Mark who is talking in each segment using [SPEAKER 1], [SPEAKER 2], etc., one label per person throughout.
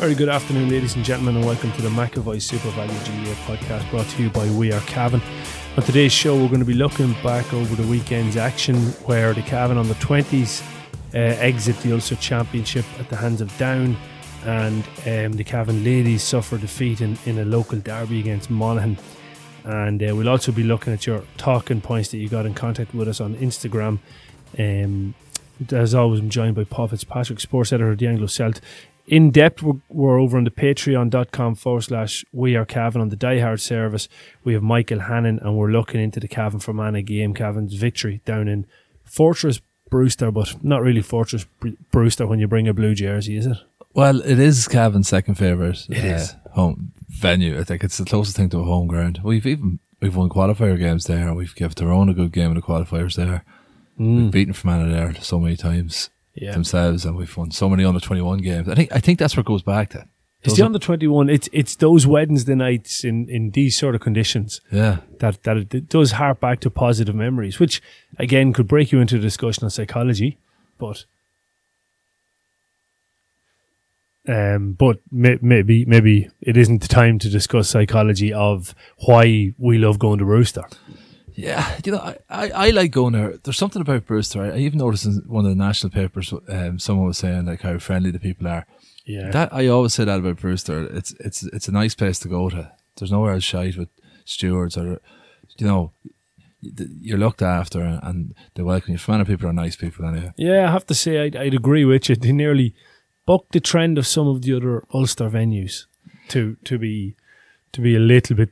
[SPEAKER 1] Very good afternoon, ladies and gentlemen, and welcome to the McAvoy SuperValu GA podcast brought to you by We Are Cavan. On today's show, we're going to be looking back over the weekend's action where the Cavan on the 20s uh, exit the Ulster Championship at the hands of Down, and um, the Cavan ladies suffer defeat in, in a local derby against Monaghan. And uh, we'll also be looking at your talking points that you got in contact with us on Instagram. Um, as always, I'm joined by Paul Fitzpatrick, sports editor of the Anglo Celt in depth, we're, we're, over on the patreon.com forward slash we are Cavan on the diehard service. We have Michael Hannon and we're looking into the Cavan Fermanagh game, Cavan's victory down in Fortress Brewster, but not really Fortress Brewster when you bring a blue jersey, is it?
[SPEAKER 2] Well, it is Cavan's second favourite
[SPEAKER 1] It
[SPEAKER 2] uh,
[SPEAKER 1] is.
[SPEAKER 2] home venue. I think it's the closest thing to a home ground. We've even we've won qualifier games there. We've given Tyrone a good game in the qualifiers there. We've beaten Fermanagh there so many times
[SPEAKER 1] Yeah.
[SPEAKER 2] themselves, and we've won so many under twenty one games. I think I think that's where it goes back to.
[SPEAKER 1] It's the under 21. It's it's those Wednesday nights in, in these sort of conditions
[SPEAKER 2] yeah,
[SPEAKER 1] that, that it, it does hark back to positive memories, which again could break you into a discussion on psychology, but um, but may, maybe maybe it isn't the time to discuss psychology of why we love going to Brewster.
[SPEAKER 2] Yeah. You know, I, I, I like going there. There's something about Brewster. I, I even noticed in one of the national papers, um, someone was saying like how friendly the people are.
[SPEAKER 1] Yeah,
[SPEAKER 2] That I always say that about Brewster. It's it's it's a nice place to go to. There's nowhere else shite with stewards or you know you're looked after and they welcome you. Fermanagh people are nice people anyway.
[SPEAKER 1] yeah. I have to say I'd, I'd agree with you. They nearly bucked the trend of some of the other Ulster venues to to be to be a little bit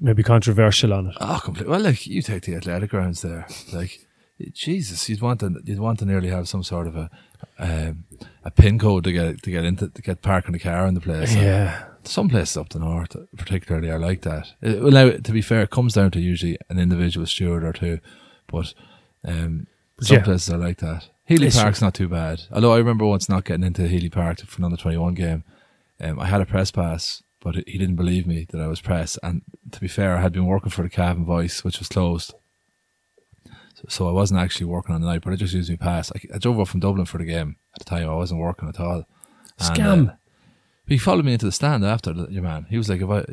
[SPEAKER 1] maybe controversial on it.
[SPEAKER 2] Oh, complete. Well, like you take the athletic grounds there, like Jesus, you'd want to you'd want to nearly have some sort of a um, a pin code to get to get into to get parking the car in the place.
[SPEAKER 1] Yeah.
[SPEAKER 2] some places up the north, particularly, are like that. It, well, now to be fair, it comes down to usually an individual steward or two, but um, some
[SPEAKER 1] Yeah.
[SPEAKER 2] places are like that. Healy
[SPEAKER 1] It's
[SPEAKER 2] Park's not too bad. Although I remember once not getting into Healy Park for another twenty one game. Um, I had a press pass, but he didn't believe me that I was press. And to be fair, I had been working for the Cavan Voice, which was closed. So, so I wasn't actually working on the night, but I just used my pass. I, I drove up from Dublin for the game at the time. I wasn't working at all. And,
[SPEAKER 1] Scam.
[SPEAKER 2] uh, he followed me into the stand after, your man. He was like, if I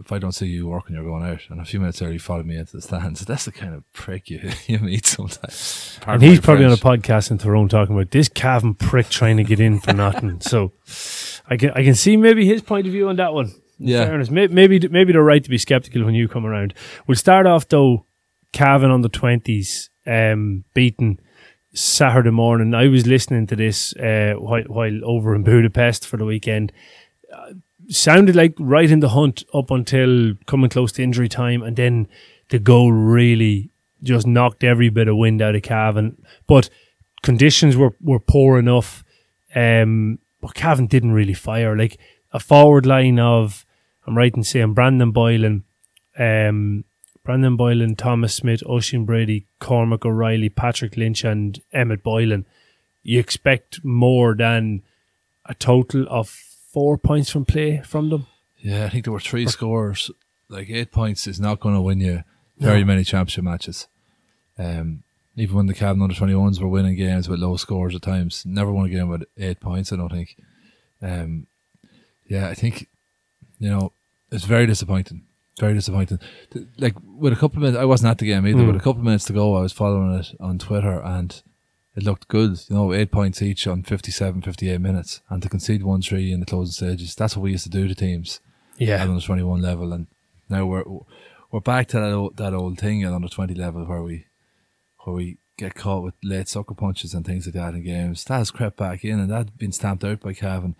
[SPEAKER 2] if I don't see you working, you're going out. And a few minutes later, he followed me into the stands. So that's the kind of prick you, you meet sometimes.
[SPEAKER 1] And he's
[SPEAKER 2] my
[SPEAKER 1] probably on a podcast in Tyrone talking about this Cavan prick trying to get in for nothing. So I can I can see maybe his point of view on that one.
[SPEAKER 2] Yeah.
[SPEAKER 1] Fairness. May- Maybe maybe they're right to be skeptical when you come around. We'll start off though, Cavan on the twenties, um, beaten Saturday morning. I was listening to this uh, while, while over in Budapest for the weekend. Sounded like right in the hunt up until coming close to injury time, and then the goal really just knocked every bit of wind out of Cavan. But conditions were, were poor enough. Um, but Cavan didn't really fire. Like a forward line of, I'm right in saying Brandon Boylan, um, Brandon Boylan, Thomas Smith, Oisin Brady, Cormac O'Reilly, Patrick Lynch, and Emmett Boylan. You expect more than a total of four points from play from them.
[SPEAKER 2] Yeah, I think there were three scores. Like eight points is not going to win you very
[SPEAKER 1] No.
[SPEAKER 2] many championship matches. Um, even when the Cavan under 21s were winning games with low scores at times, never won a game with eight points, I don't think. Um, yeah, I think, you know, it's very disappointing. Very disappointing. Like, with a couple of minutes, I wasn't at the game either,
[SPEAKER 1] Mm.
[SPEAKER 2] with a couple of minutes to go, I was following it on Twitter and it looked good. You know, eight points each on 57, 58 minutes. And to concede 1 3 in the closing stages, that's what we used to do to teams Yeah. at under twenty one level, and now we're we're back to that old, that old thing at under twenty level where we where we get caught with late sucker punches and things like that in games. That has crept back in, and that's been stamped out by Cavan.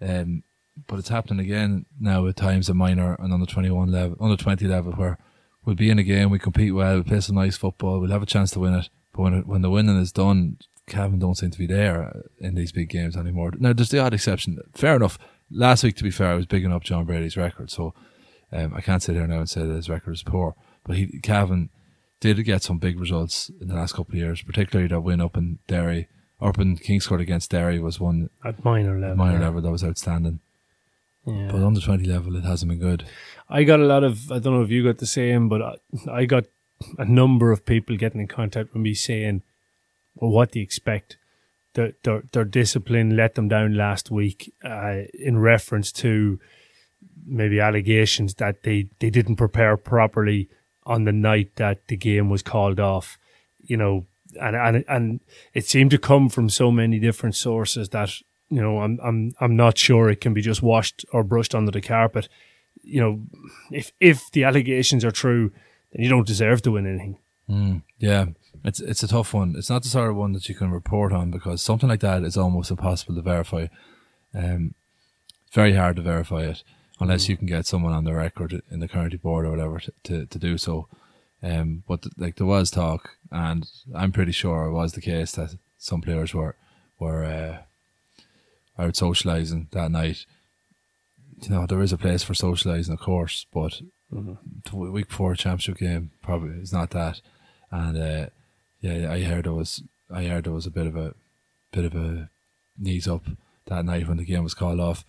[SPEAKER 2] Um, but it's happening again now at times at minor and under twenty one level, under twenty level where we'll be in a game, we compete well, we play some nice football, we'll have a chance to win it. But when it, when the winning is done, Cavan don't seem to be there in these big games anymore. Now there's the odd exception. Fair enough. Last week, to be fair, I was bigging up John Brady's record, so um, I can't sit here now and say that his record is poor. But he Cavan did get some big results in the last couple of years, particularly that win up in Derry, up in Kingscourt against Derry was one
[SPEAKER 1] at minor level.
[SPEAKER 2] Minor yeah. level that was outstanding. Yeah. But under twenty level, it hasn't been good.
[SPEAKER 1] I got a lot of. I don't know if you got the same, but I, I got a number of people getting in contact with me saying, "Well, what do you expect?" Their, their, their discipline let them down last week uh, in reference to maybe allegations that they, they didn't prepare properly on the night that the game was called off. You know, and and and it seemed to come from so many different sources that you know I'm I'm I'm not sure it can be just washed or brushed under the carpet. You know, if if the allegations are true, then you don't deserve to win anything.
[SPEAKER 2] Mm, yeah, it's it's a tough one. It's not the sort of one that you can report on because something like that is almost impossible to verify. Um, very hard to verify it unless mm. you can get someone on the record in the county board or whatever to, to, to do so. Um, but th- like there was talk, and I'm pretty sure it was the case that some players were were uh, out socialising that night. You know, there is a place for socialising, of course, but mm-hmm. week four championship game probably is not that. And uh, yeah, I heard it was I heard it was a bit of a bit of a knees up that night when the game was called off.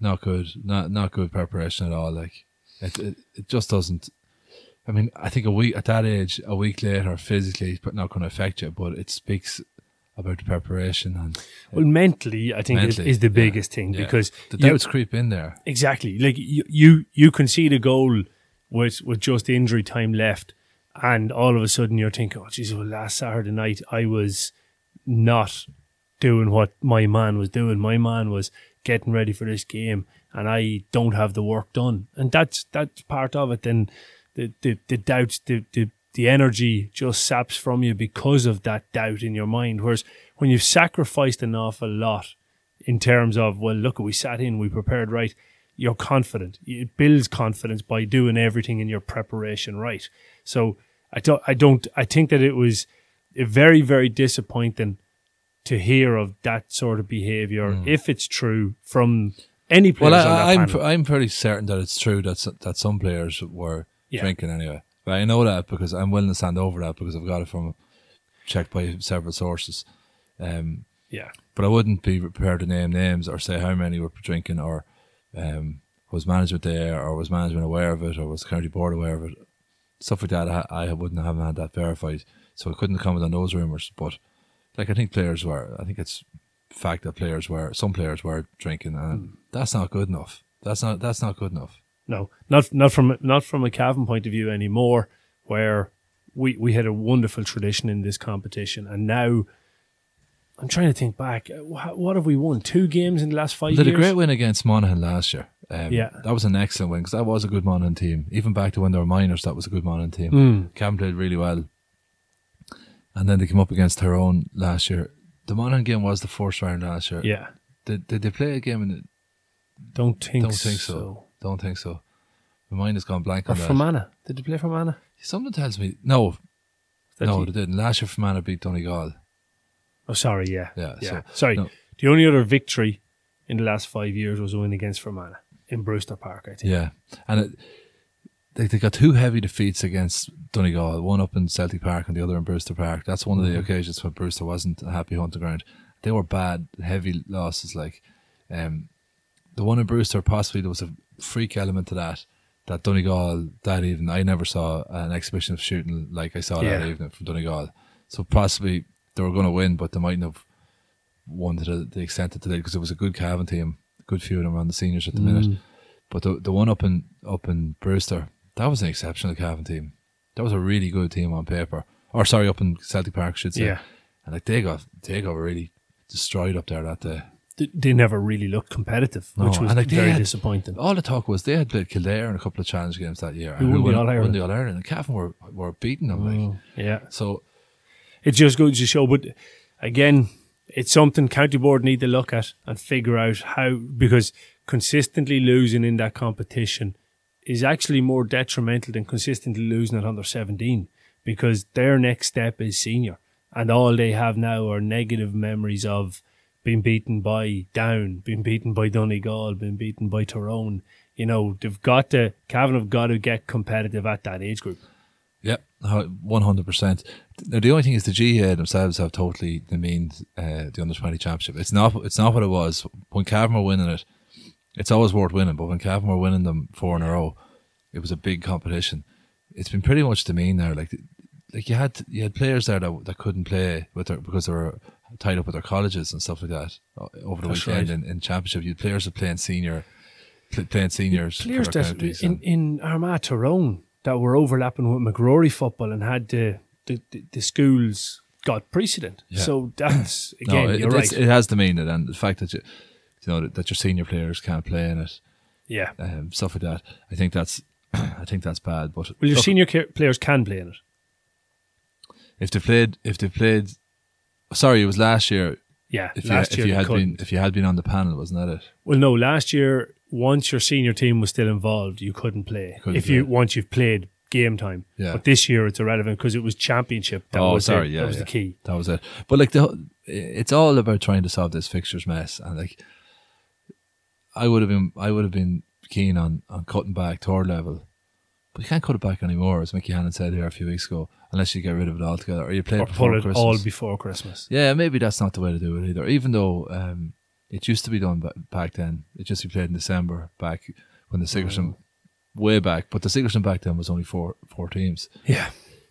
[SPEAKER 2] Not good, not not good preparation at all. Like it, it, it just doesn't I mean, I think a week at that age, a week later, physically, but not going to affect you. But it speaks about the preparation and uh,
[SPEAKER 1] well, mentally, I think mentally, is, is, the biggest yeah, thing yeah. because
[SPEAKER 2] the doubts creep in there.
[SPEAKER 1] Exactly, like you, you, you concede a goal with with just injury time left, and all of a sudden you're thinking, "Oh, Jesus! Well, last Saturday night I was not doing what my man was doing. My man was getting ready for this game, and I don't have the work done, and that's that's part of it. Then the the, the doubts, the, the the energy just saps from you because of that doubt in your mind. Whereas when you've sacrificed an awful lot in terms of, well, look, we sat in, we prepared right, you're confident. It builds confidence by doing everything in your preparation right. So I don't, I don't, I think that it was very, very disappointing to hear of that sort of behavior, mm. if it's true from any players. Well, I,
[SPEAKER 2] am I'm, I'm pretty certain that it's true that that some players were yeah. drinking anyway. But I know that because I'm willing to stand over that because I've got it from checked by several sources. Um,
[SPEAKER 1] yeah.
[SPEAKER 2] But I wouldn't be prepared to name names or say how many were drinking or um, was management there or was management aware of it or was the county board aware of it. Stuff like that, I, I wouldn't have had that verified. So I couldn't comment on those rumours. But like I think players were, I think it's fact that players were, some players were drinking and mm. that's not good enough. That's not, that's not good enough.
[SPEAKER 1] No, not not from not from a Cavan point of view anymore, where we we had a wonderful tradition in this competition, and now I'm trying to think back. What have we won? Two games in the last five.
[SPEAKER 2] Did
[SPEAKER 1] years?
[SPEAKER 2] a great win against Monaghan last year. Um, yeah, that was an excellent win because that was a good Monaghan team. Even back to when they were minors, that was a good Monaghan team. Mm. Cavan played really well, and then they came up against Tyrone last year. The Monaghan game was the first round last year.
[SPEAKER 1] Yeah,
[SPEAKER 2] did did they play a game in the?
[SPEAKER 1] Don't think don't think so. so.
[SPEAKER 2] Don't think so. My mind has gone blank or on
[SPEAKER 1] that. Fermanagh. Did they play Fermanagh?
[SPEAKER 2] Something tells me no. No, they didn't. Last year Fermanagh beat Donegal.
[SPEAKER 1] Oh, sorry. Yeah.
[SPEAKER 2] Yeah.
[SPEAKER 1] yeah. So, sorry. No. The only other victory in the last five years was a win against Fermanagh in Brewster Park. I think.
[SPEAKER 2] Yeah, and it, they they got two heavy defeats against Donegal. One up in Celtic Park and the other in Brewster Park. That's one of the mm-hmm. occasions when Brewster wasn't a happy hunting ground. They were bad, heavy losses. Like, um, the one in Brewster, possibly there was a freak element to that. That Donegal that evening, I never saw an exhibition of shooting like I saw yeah. that evening from Donegal. So possibly they were going to win, but they mightn't have won to the, the extent that they did because it was a good Cavan team, good few of them around the seniors at the mm. minute. But the the one up in up in Brewster, that was an exceptional Cavan team. That was a really good team on paper. Or sorry, up in Celtic Park, I should say.
[SPEAKER 1] Yeah.
[SPEAKER 2] And like they got they got really destroyed up there that day
[SPEAKER 1] they never really looked competitive, no, which was like very had, disappointing.
[SPEAKER 2] All the talk was they had played Kildare in a couple of challenge games that year. Who, won, the All Ireland? the All Ireland, and Cavan were were beating them. Like, mm,
[SPEAKER 1] yeah.
[SPEAKER 2] So
[SPEAKER 1] it just goes to show. But again, it's something county board need to look at and figure out how because consistently losing in that competition is actually more detrimental than consistently losing at under 17 because their next step is senior. And all they have now are negative memories of being beaten by Down, been beaten by Donegal, been beaten by Tyrone. You know, they've got to, Cavan have got to get competitive at that age group.
[SPEAKER 2] Yep, one hundred percent. Now the only thing is the GAA themselves have totally demeaned uh, the under twenty championship. It's not. It's not what it was when Cavan were winning it. It's always worth winning, but when Cavan were winning them four in a row, it was a big competition. It's been pretty much demeaned now. Like, like you had you had players there that that couldn't play with their because they were tied up with their colleges and stuff like that uh, over the That's weekend right. in, in championship. You had players playing senior, playing seniors.
[SPEAKER 1] Players that in, in Armagh Tyrone that were overlapping with MacRory football and had the the, the, the schools got precedent. Yeah. So that's again, no, it, you're right.
[SPEAKER 2] It has to mean it, and the fact that you, you know that, that your senior players can't play in it,
[SPEAKER 1] yeah,
[SPEAKER 2] um, stuff like that. I think that's I think that's bad. But
[SPEAKER 1] well, your look, senior players can play in it
[SPEAKER 2] if they played. If they played, sorry, it was last year.
[SPEAKER 1] Yeah,
[SPEAKER 2] if
[SPEAKER 1] last
[SPEAKER 2] you,
[SPEAKER 1] year
[SPEAKER 2] if you had couldn't. been if you had been on the panel, wasn't that it?
[SPEAKER 1] Well, no, last year once your senior team was still involved, you couldn't play. Couldn't if play. you once you've played game time.
[SPEAKER 2] Yeah.
[SPEAKER 1] But this year it's irrelevant because it was championship. That
[SPEAKER 2] oh,
[SPEAKER 1] was
[SPEAKER 2] sorry,
[SPEAKER 1] it.
[SPEAKER 2] yeah,
[SPEAKER 1] that was
[SPEAKER 2] yeah.
[SPEAKER 1] the key.
[SPEAKER 2] That was it. But like the, it's all about trying to solve this fixtures mess, and like, I would have been, I would have been keen on on cutting back third level, but you can't cut it back anymore, as Mickey Hannon said here a few weeks ago, unless you get rid of it altogether, or you play
[SPEAKER 1] or
[SPEAKER 2] it before
[SPEAKER 1] pull it
[SPEAKER 2] Christmas.
[SPEAKER 1] all before Christmas.
[SPEAKER 2] Yeah, maybe that's not the way to do it either. Even though um, it used to be done back then, it used to be played in December back when the Sigerson way back, but the Sigerson back then was only four four teams.
[SPEAKER 1] Yeah,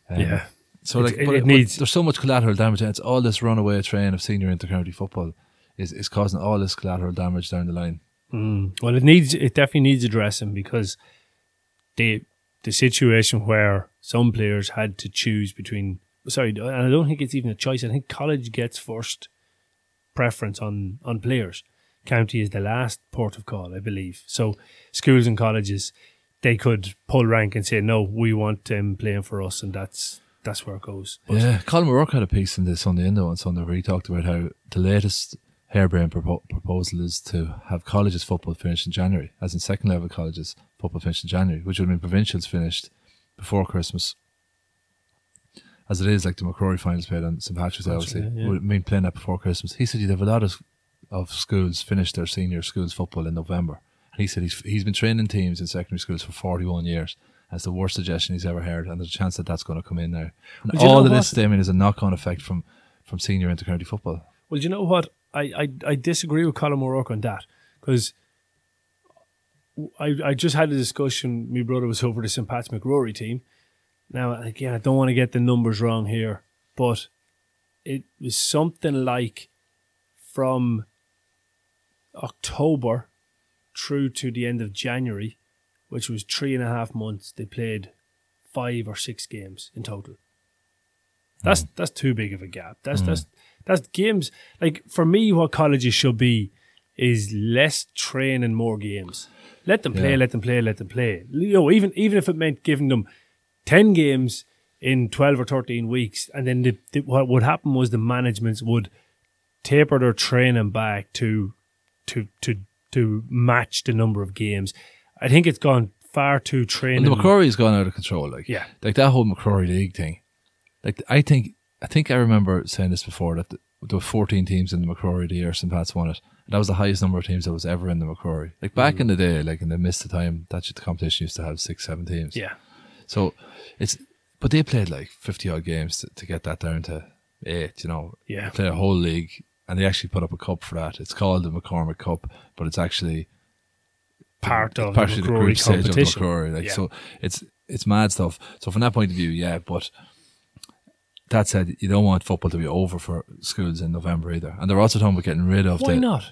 [SPEAKER 1] um, yeah.
[SPEAKER 2] So like,
[SPEAKER 1] it,
[SPEAKER 2] but,
[SPEAKER 1] it needs.
[SPEAKER 2] there's so much collateral damage, and it's all this runaway train of senior intercounty football is is causing all this collateral damage down the line.
[SPEAKER 1] Mm. Well, it needs it definitely needs addressing because the the situation where some players had to choose between. Sorry, and I don't think it's even a choice. I think college gets first preference on on players. County is the last port of call, I believe. So schools and colleges they could pull rank and say, no, we want him playing for us, and that's that's where it goes.
[SPEAKER 2] But yeah, Colm O'Rourke had a piece in this on the Sunday Indo on Sunday where he talked about how the latest harebrained propo- proposal is to have colleges football finish in January, as in second level colleges football finish in January, which would mean provincials finished before Christmas. As it is, like the MacRory finals played on St Patrick's Day, obviously, yeah. would mean playing that before Christmas. He said you'd have a lot of, of schools finish their senior schools football in November he said he's, he's been training teams in secondary schools for 41 years. That's the worst suggestion he's ever heard, and there's a chance that that's going to come in now. And all of what? this, Damien, is a knock-on effect from from senior intercounty football.
[SPEAKER 1] Well, do you know what? I, I, I disagree with Colm O'Rourke on that because I I just had a discussion. My brother was over the St. Pat's MacRory team. Now, again, I don't want to get the numbers wrong here, but it was something like from October through to the end of January, which was three and a half months, they played five or six games in total. That's mm. that's too big of a gap. That's mm. that's that's games like for me what colleges should be is less train and more games. Let them play, yeah. let them play, let them play. You know, even even if it meant giving them ten games in twelve or thirteen weeks, and then the, the, what would happen was the managements would taper their training back to to to to match the number of games. I think it's gone far too training.
[SPEAKER 2] The MacRory's gone out of control. Like
[SPEAKER 1] yeah,
[SPEAKER 2] like that whole MacRory League thing. Like I think I think I remember saying this before that the, there were 14 teams in the MacRory the year St. Pat's won it. And that was the highest number of teams that was ever in the MacRory. Like back mm. in the day, like in the midst of time, that the competition used to have six, seven teams.
[SPEAKER 1] Yeah.
[SPEAKER 2] So it's, but they played like 50 odd games to, to get that down to eight, you know.
[SPEAKER 1] Yeah.
[SPEAKER 2] They played a whole league and they actually put up a cup for that. It's called the McCormick Cup, but it's actually
[SPEAKER 1] part of
[SPEAKER 2] part
[SPEAKER 1] the,
[SPEAKER 2] the group stage of MacRory. Like yeah. so, it's it's mad stuff. So from that point of view, yeah. But that said, you don't want football to be over for schools in November either. And they're also talking about getting rid of.
[SPEAKER 1] Why
[SPEAKER 2] the,
[SPEAKER 1] not?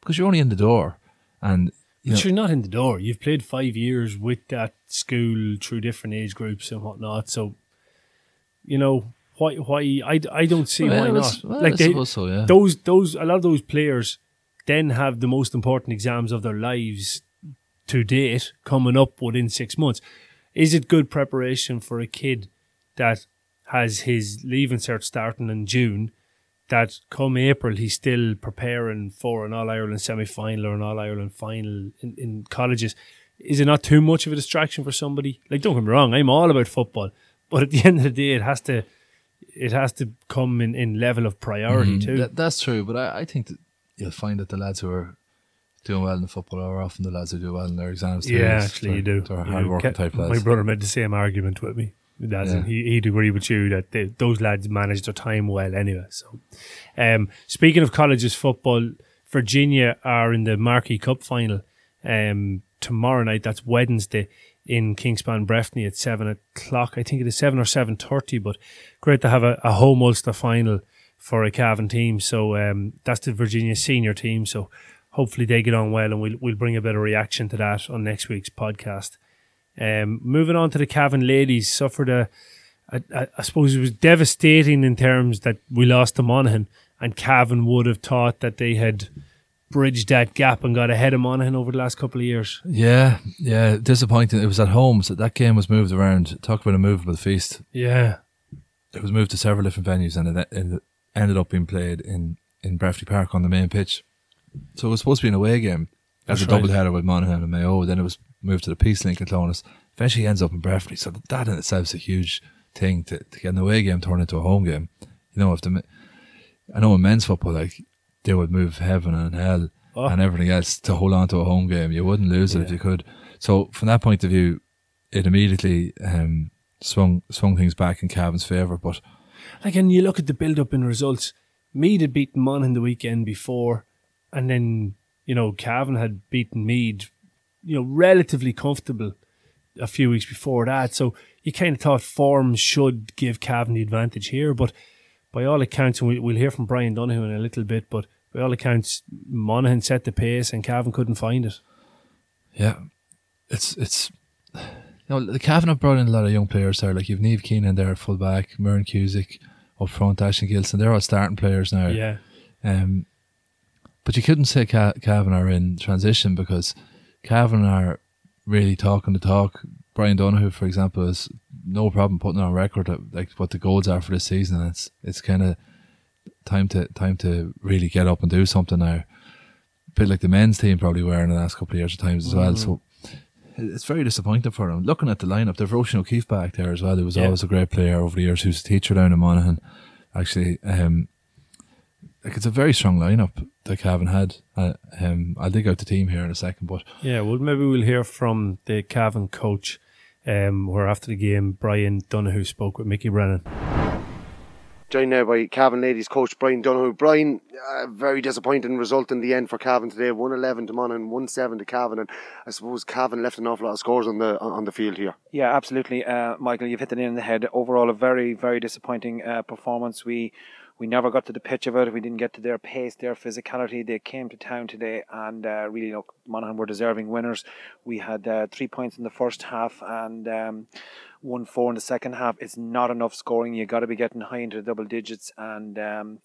[SPEAKER 2] Because you're only in the door, and you
[SPEAKER 1] but know, you're not in the door. You've played five years with that school through different age groups and whatnot. So, you know, why why I, I don't see well, why not.
[SPEAKER 2] Well, like they, so, yeah.
[SPEAKER 1] those those a lot of those players then have the most important exams of their lives to date coming up within six months. Is it good preparation for a kid that has his leaving cert starting in June? That come April he's still preparing for an All Ireland semi final or an All Ireland final in, in colleges. is it not too much of a distraction for somebody? Like, don't get me wrong, I'm all about football, but at the end of the day, it has to it has to come in, in level of priority mm-hmm. too.
[SPEAKER 2] That, that's true, but I, I think that you'll find that the lads who are doing well in the football are often the lads who do well in their exams. Too.
[SPEAKER 1] Yeah, actually, you do.
[SPEAKER 2] They're hard working type lads.
[SPEAKER 1] My brother made the same argument with me. Yeah. He, he'd agree with you that they, those lads manage their time well anyway. So, um, speaking of colleges football, Virginia are in the Marquis Cup final um, tomorrow night. That's Wednesday in Kingspan Breffni at seven o'clock. I think it is seven or seven thirty. But great to have a, a home Ulster final for a Cavan team. So um, that's the Virginia senior team. So hopefully they get on well, and we'll we'll bring a bit of reaction to that on next week's podcast. Um, moving on to the Cavan ladies, suffered a, a, a, I suppose it was devastating in terms that we lost to Monaghan, and Cavan would have thought that they had bridged that gap and got ahead of Monaghan over the last couple of years.
[SPEAKER 2] Yeah, yeah, disappointing. It was at home, so that game was moved around. Talk about a movable feast.
[SPEAKER 1] Yeah,
[SPEAKER 2] it was moved to several different venues, and it, it ended up being played in in Breffni Park on the main pitch. So it was supposed to be an away game as That's a right. double header with Monaghan and Mayo. Then it was moved to the Peace Link at Clones. Eventually ends up in Breffni. So that in itself is a huge thing to, to get an away game turned into a home game. You know, if the I know in men's football, like they would move heaven and hell oh. and everything else to hold on to a home game. You wouldn't lose it if you could. So from that point of view, it immediately um, swung swung things back in Cavan's favour. But
[SPEAKER 1] like, and you look at the build up in results. Meath had beaten Mon Monaghan the weekend before, and then you know Cavan had beaten Meath, you know, relatively comfortable a few weeks before that. So you kind of thought form should give Cavan the advantage here, but by all accounts, and we'll hear from Brian Donoghue in a little bit, but by all accounts, Monaghan set the pace and Cavan couldn't find it.
[SPEAKER 2] Yeah, it's it's you know the Cavan have brought in a lot of young players there. Like you've Neve Keenan there at full back, Muireann Cusack up front, Ashton Gilson. They're all starting players now.
[SPEAKER 1] Yeah.
[SPEAKER 2] Um, but you couldn't say Ca- Cavan are in transition because Cavan are really talking the talk. Brian Donoghue, for example, is no problem putting on record like what the goals are for this season. It's it's kind of time to time to really get up and do something now. A bit like the men's team probably were in the last couple of years at times as mm-hmm. well. So it's very disappointing for them. Looking at the lineup, they've Roisin O'Keefe back there as well. He was yeah. always a great player over the years. Who's a teacher down in Monaghan. Actually, um, like it's a very strong lineup that Cavan had. Uh, um, I'll dig out the team here in a second, but
[SPEAKER 1] yeah, well, maybe we'll hear from the Cavan coach, um, where after the game, Brian Donoghue spoke with Mickey Brennan.
[SPEAKER 3] Joined now by Cavan ladies coach Brian Donoghue. Brian, a very disappointing result in the end for Cavan today. One eleven to Monaghan, one seven to Cavan, and I suppose Cavan left an awful lot of scores on the on the field here.
[SPEAKER 4] Yeah, absolutely, uh, Michael. You've hit the nail on the head. Overall, a very very disappointing uh, performance. We we never got to the pitch of it. We didn't get to their pace, their physicality. They came to town today and uh, really, look, Monaghan were deserving winners. We had uh, three points in the first half and um, one four in the second half. It's not enough scoring. You got to be getting high into the double digits and. Um,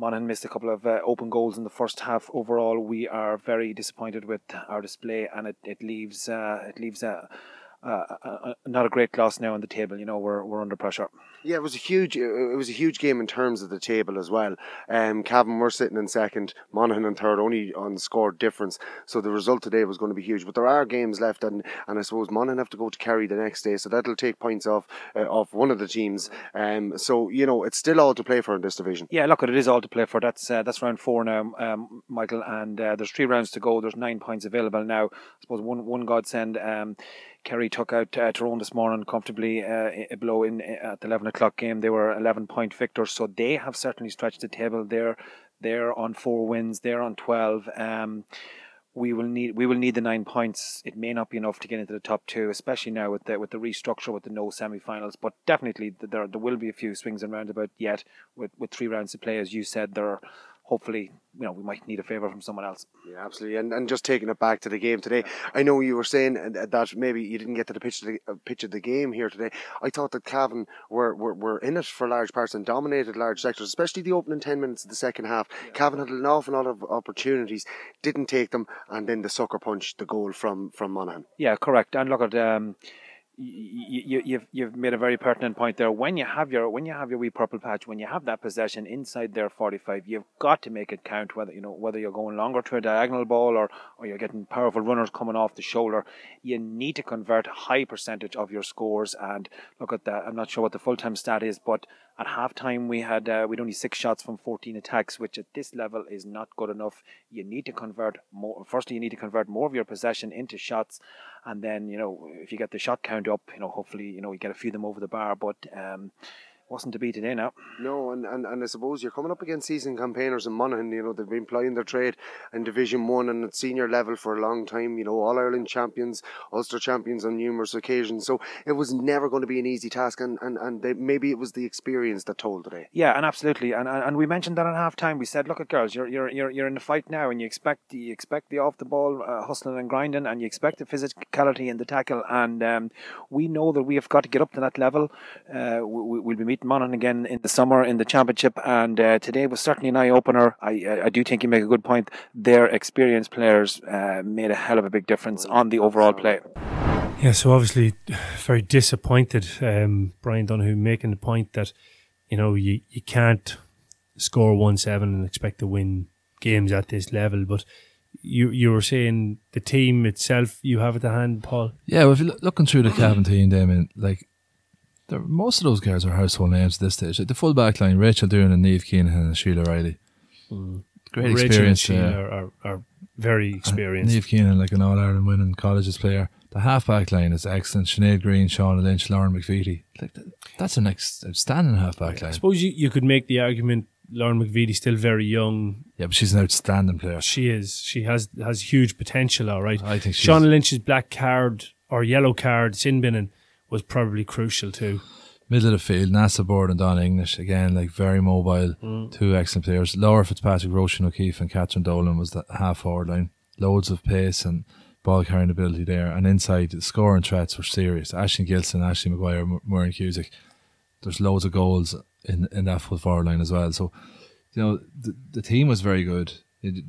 [SPEAKER 4] Monaghan missed a couple of uh, open goals in the first half. Overall, we are very disappointed with our display, and it, it leaves uh, it leaves a, uh, uh, uh, not a great loss now on the table. You know, we're we're under pressure.
[SPEAKER 3] Yeah, it was a huge it was a huge game in terms of the table as well. Um, Cavan were sitting in second, Monaghan in third, only on score difference. So the result today was going to be huge. But there are games left, and, and I suppose Monaghan have to go to Kerry the next day, so that'll take points off uh, off one of the teams. Um, so you know it's still all to play for in this division.
[SPEAKER 4] Yeah, look, it is all to play for. That's uh, that's round four now, um, Michael, and uh, there's three rounds to go. There's nine points available now. I suppose one one godsend. Um, Kerry took out uh, Tyrone this morning comfortably uh, below in at the eleven o'clock game. They were eleven point victors, so they have certainly stretched the table. They're they're on four wins. They're on twelve. Um, we will need we will need the nine points. It may not be enough to get into the top two, especially now with the with the restructure with the no semi-finals. But definitely there there will be a few swings and roundabouts yet with with three rounds to play. As you said, there hopefully, you know, we might need a favour from someone else.
[SPEAKER 3] Yeah, absolutely. And and just taking it back to the game today, I know you were saying that maybe you didn't get to the pitch of the, uh, pitch of the game here today. I thought that Cavan were, were, were in it for large parts and dominated large sectors, especially the opening 10 minutes of the second half. Yeah. Cavan had an awful lot of opportunities, didn't take them, and then the sucker punch, the goal from, from Monaghan.
[SPEAKER 4] Yeah, correct. And look at. Um, you, you've you've made a very pertinent point there. When you have your when you have your wee purple patch, when you have that possession inside their forty five, you've got to make it count. Whether you know whether you're going longer to a diagonal ball or or you're getting powerful runners coming off the shoulder, you need to convert a high percentage of your scores. And look at that. I'm not sure what the full time stat is, but at halftime we had uh, we'd only six shots from 14 attacks, which at this level is not good enough. You need to convert more. Firstly, you need to convert more of your possession into shots and then you know if you get the shot count up, you know hopefully you know you get a few of them over the bar. But um, wasn't to be today now.
[SPEAKER 3] No, and, and, and I suppose you're coming up against seasoned campaigners in Monaghan. You know they've been plying their trade in Division One and at senior level for a long time. You know All Ireland champions, Ulster champions on numerous occasions. So it was never going to be an easy task, and and, and they, maybe it was the experience that told today.
[SPEAKER 4] Yeah, and absolutely, and and, and we mentioned that at half time. We said, look at girls, you're you're you're you're in the fight now, and you expect you expect the off the ball uh, hustling and grinding, and you expect the physicality in the tackle, and um, we know that we have got to get up to that level. Uh, we, we'll be meeting Monaghan again in the summer in the championship, and uh, today was certainly an eye opener. I I do think you make a good point. Their experienced players uh, made a hell of a big difference on the overall play.
[SPEAKER 1] Yeah, so obviously very disappointed, um, Brian Donoghue making the point that you know you you can't score one seven and expect to win games at this level, but you you were saying the team itself you have at the hand, Paul.
[SPEAKER 2] Yeah, well, if you're looking through the Cavan team, Damien, like most of those guys are household names at this stage. Like the full back line, Rachel Doon and Neve Keenan and Sheila Riley.
[SPEAKER 1] Mm. Great Rachel experience. And Sheila are, are, very experienced.
[SPEAKER 2] Neve Keenan, like an All Ireland winning colleges player. The half back line is excellent. Sinead Green, Shauna Lynch, Lauren McVitie. Like that's an outstanding half back line. I
[SPEAKER 1] suppose you, you could make the argument Lauren McVitie still very young.
[SPEAKER 2] Yeah, but she's an outstanding player.
[SPEAKER 1] She is. She has has huge potential. All right.
[SPEAKER 2] I think
[SPEAKER 1] Shauna Lynch's black card or yellow card sin binning was probably crucial too.
[SPEAKER 2] Middle of the field, NASA Board and Don English again, like very mobile, mm. two excellent players. Laura Fitzpatrick, Roisin O'Keefe, and Catherine Dolan was the half forward line. Loads of pace and ball carrying ability there. And inside, the scoring threats were serious. Ashley Gilson, Ashley McGuire, Muireann Cusack. There's loads of goals in in that full forward line as well. So, you know, the, the team was very good.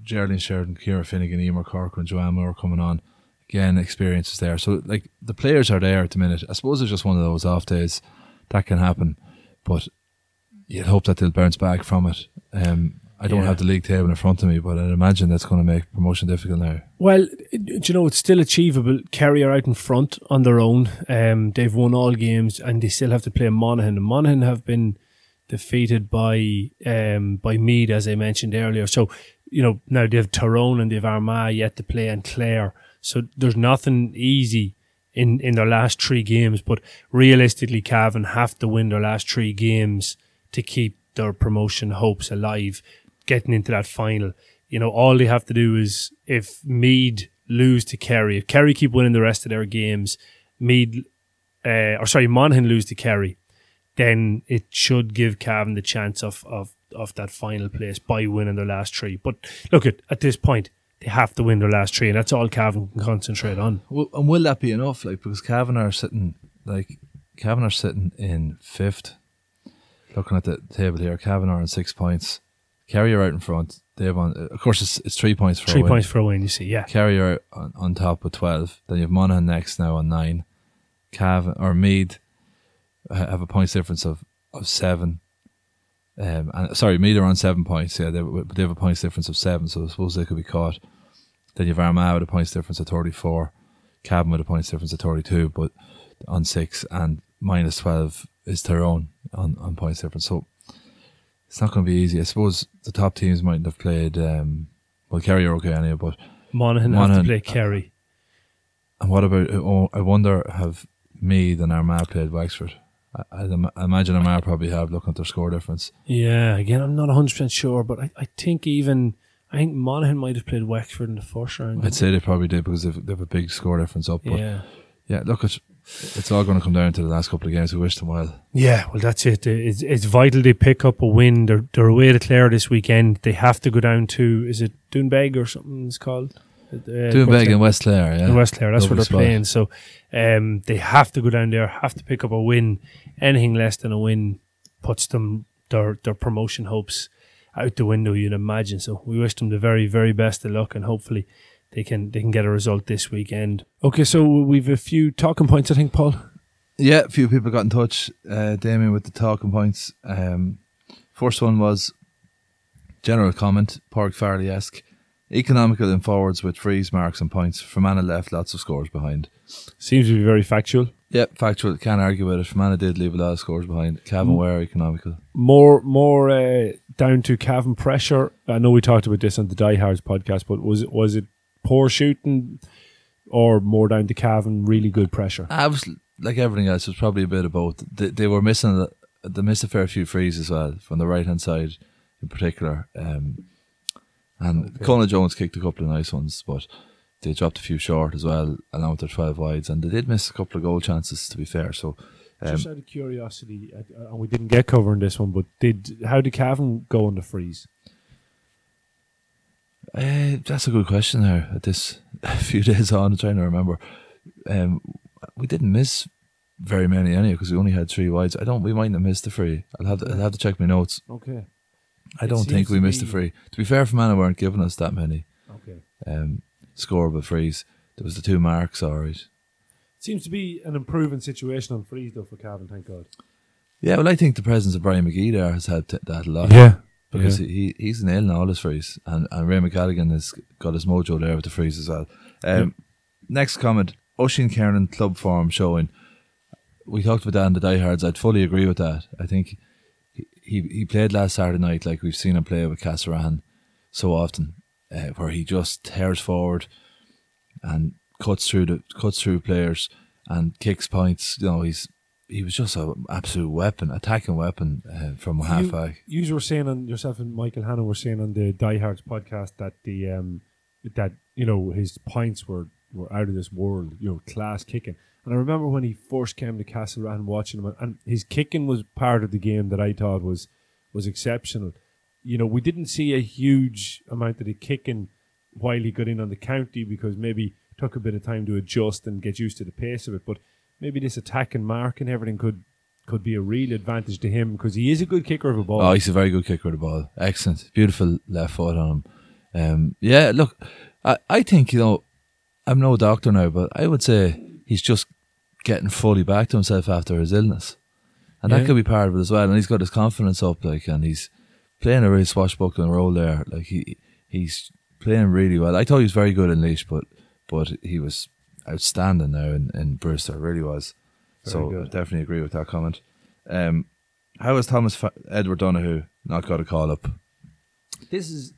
[SPEAKER 2] Geraldine Sheridan, Kira Finnegan, Emer Corcoran, Joanne Moore coming on. Again, experiences there. So, like, the players are there at the minute. I suppose it's just one of those off days that can happen. But you hope that they'll bounce back from it. Um, I don't yeah. have the league table in front of me, but I'd imagine that's going to make promotion difficult now.
[SPEAKER 1] Well, do you know it's still achievable. Kerry are out in front on their own. Um, they've won all games, and they still have to play Monaghan. And Monaghan have been defeated by um, by Meath, as I mentioned earlier. So you know now they have Tyrone and they have Armagh yet to play, and Clare. So there's nothing easy in, in their last three games, but realistically, Cavan have to win their last three games to keep their promotion hopes alive, getting into that final. You know, all they have to do is if Meath lose to Kerry, if Kerry keep winning the rest of their games, Meath, uh, or sorry, Monaghan lose to Kerry, then it should give Cavan the chance of, of, of that final place by winning their last three. But look at at this point, they have to win their last three, and that's all Cavan can concentrate on.
[SPEAKER 2] Well, and will that be enough? Like because Cavan are sitting like Cavan are sitting in fifth. Looking at the table here, Cavan are on six points. Kerry out in front. They have on, of course, it's, it's three points for
[SPEAKER 1] three points for a win. You see, yeah.
[SPEAKER 2] Kerry on, on top with twelve. Then you have Monaghan next now on nine. Cavan or Meath have a points difference of, of seven. Um, and sorry, Meath are on seven points. Yeah, they, they have a points difference of seven, so I suppose they could be caught. Then you have Armagh with a points difference of thirty-four, Cavan with a points difference of thirty-two, but on six and minus twelve is Tyrone on on points difference. So it's not going to be easy. I suppose the top teams mightn't have played. Um, well, Kerry are okay anyway, but
[SPEAKER 1] Monaghan, Monaghan have to play Kerry.
[SPEAKER 2] And what about? Oh, I wonder have Meath and Armagh played Wexford? I, I imagine I might probably have looking at their score difference.
[SPEAKER 1] Yeah, again, I'm not 100% sure, but I, I think even. I think Monaghan might have played Wexford in the first round.
[SPEAKER 2] I'd say they probably did because they've, they have a big score difference up. But yeah, yeah. Look, it's it's all going to come down to the last couple of games. We wish them well.
[SPEAKER 1] Yeah, well, that's it. It's, it's vital they pick up a win. They're they're away to Clare this weekend. They have to go down to is it Doonbeg or something? It's called.
[SPEAKER 2] Uh, Doonbeg in West Clare, yeah.
[SPEAKER 1] In West Clare, that's Lovely where they're spot. playing. So um, they have to go down there, have to pick up a win. Anything less than a win puts them their their promotion hopes out the window. You'd imagine. So we wish them the very very best of luck, and hopefully they can they can get a result this weekend. Okay, so we've a few talking points. I think, Paul.
[SPEAKER 2] Yeah, a few people got in touch, uh, Damien, with the talking points. Um, first one was general comment, Park Farley esque. Economical in forwards with frees, marks, and points. Fermanagh left lots of scores behind.
[SPEAKER 1] Seems to be very factual.
[SPEAKER 2] Yep, factual. Can't argue with it. Fermanagh did leave a lot of scores behind. Cavan mm. were economical.
[SPEAKER 1] More, more uh, down to Cavan pressure. I know we talked about this on the Die Diehards podcast, but was it was it poor shooting, or more down to Cavan really good pressure?
[SPEAKER 2] I was like everything else. It was probably a bit of both. They, they were missing. They missed a fair few frees as well from the right hand side, in particular. Um, and okay. Conor Jones kicked a couple of nice ones, but they dropped a few short as well, along with their 12 wides. And they did miss a couple of goal chances, to be fair. So,
[SPEAKER 1] um, just out of curiosity, and we didn't get covering this one, but did how did Cavan go on the frees?
[SPEAKER 2] Uh, that's a good question there. At this a few days on, I'm trying to remember. Um, we didn't miss very many anyway because we only had three wides. I don't. We might have missed the free. I'll have to. I'll have to check my notes.
[SPEAKER 1] Okay.
[SPEAKER 2] I don't think we missed a free. To be fair, Fermanagh weren't giving us that many.
[SPEAKER 1] Okay.
[SPEAKER 2] Um, scoreable frees. There was the two marks, all right.
[SPEAKER 1] Seems to be an improving situation on frees though for Cavan. Thank God.
[SPEAKER 2] Yeah, well, I think the presence of Brian McGee there has helped that a lot.
[SPEAKER 1] Yeah,
[SPEAKER 2] because yeah. he he's nailing all his frees, and and Raymond Galligan has got his mojo there with the frees as well. Um, yeah. Next comment: Oisin Kiernan club form showing. We talked about that in the diehards. I'd fully agree with that. I think he he played last Saturday night like we've seen him play with Castlerahan so often, uh, where he just tears forward and cuts through the cuts through players and kicks points. You know, he's he was just an absolute weapon, attacking weapon uh, from halfback.
[SPEAKER 1] You, you were saying on yourself and Michael Hanna were saying on the Diehards podcast that the um that you know his points were were out of this world. You know, class kicking. And I remember when he first came to Castlerahan watching him, and his kicking was part of the game that I thought was was exceptional. You know, we didn't see a huge amount of the kicking while he got in on the county because maybe took a bit of time to adjust and get used to the pace of it. But maybe this attack and mark and everything could could be a real advantage to him because he is a good kicker of a ball.
[SPEAKER 2] Oh, he's a very good kicker of the ball. Excellent, beautiful left foot on him. Um, yeah, look, I, I think you know, I'm no doctor now, but I would say he's just getting fully back to himself after his illness, and yeah. that could be part of it as well. And he's got his confidence up, like, and he's playing a really swashbuckling role there. Like he he's playing really well. I thought he was very good in Laois, but but he was outstanding now in, in Brewster, really was. Very so good. definitely agree with that comment. Um, how has Thomas Fa- Edward Donoghue not got a call up?
[SPEAKER 1] This is.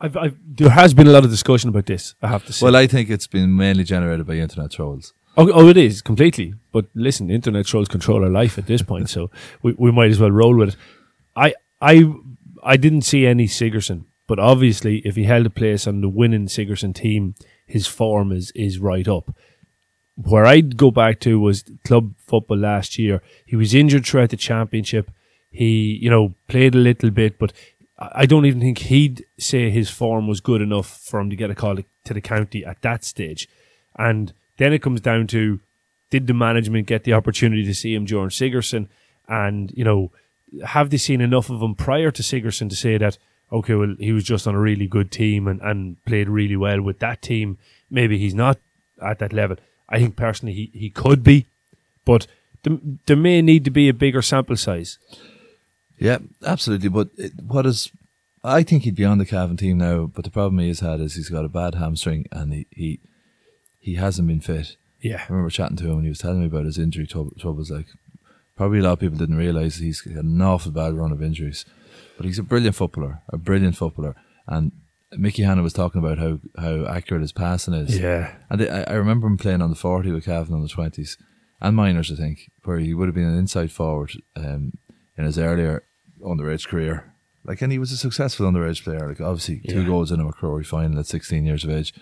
[SPEAKER 1] I've, I've, there has been a lot of discussion about this. I have to say.
[SPEAKER 2] Well, I think it's been mainly generated by internet trolls.
[SPEAKER 1] Oh, oh, it is completely. But listen, internet trolls control our life at this point, so we, we might as well roll with it. I I I didn't see any Sigerson, but obviously, if he held a place on the winning Sigerson team, his form is is right up. Where I'd go back to was club football last year. He was injured throughout the championship. He, you know, played a little bit, but I don't even think he'd say his form was good enough for him to get a call to the county at that stage. And then it comes down to did the management get the opportunity to see him during Sigerson? And, you know, have they seen enough of him prior to Sigerson to say that, okay, well, he was just on a really good team and, and played really well with that team? Maybe he's not at that level. I think personally he, he could be, but there, may need to be a bigger sample size.
[SPEAKER 2] Yeah, absolutely. But it, what is, I think he'd be on the Cavan team now. But the problem he has had is he's got a bad hamstring and he he, he hasn't been fit.
[SPEAKER 1] Yeah,
[SPEAKER 2] I remember chatting to him and he was telling me about his injury troubles. Like probably a lot of people didn't realize he's had an awful bad run of injuries. But he's a brilliant footballer, a brilliant footballer, and Mickey Hanna was talking about how, how accurate his passing is.
[SPEAKER 1] Yeah.
[SPEAKER 2] And I, I remember him playing on the 40 with Cavan on the 20s and minors, I think, where he would have been an inside forward um, in his earlier underage career. Like, and he was a successful underage player. Like, obviously, two goals in a MacRory final at 16 years of age.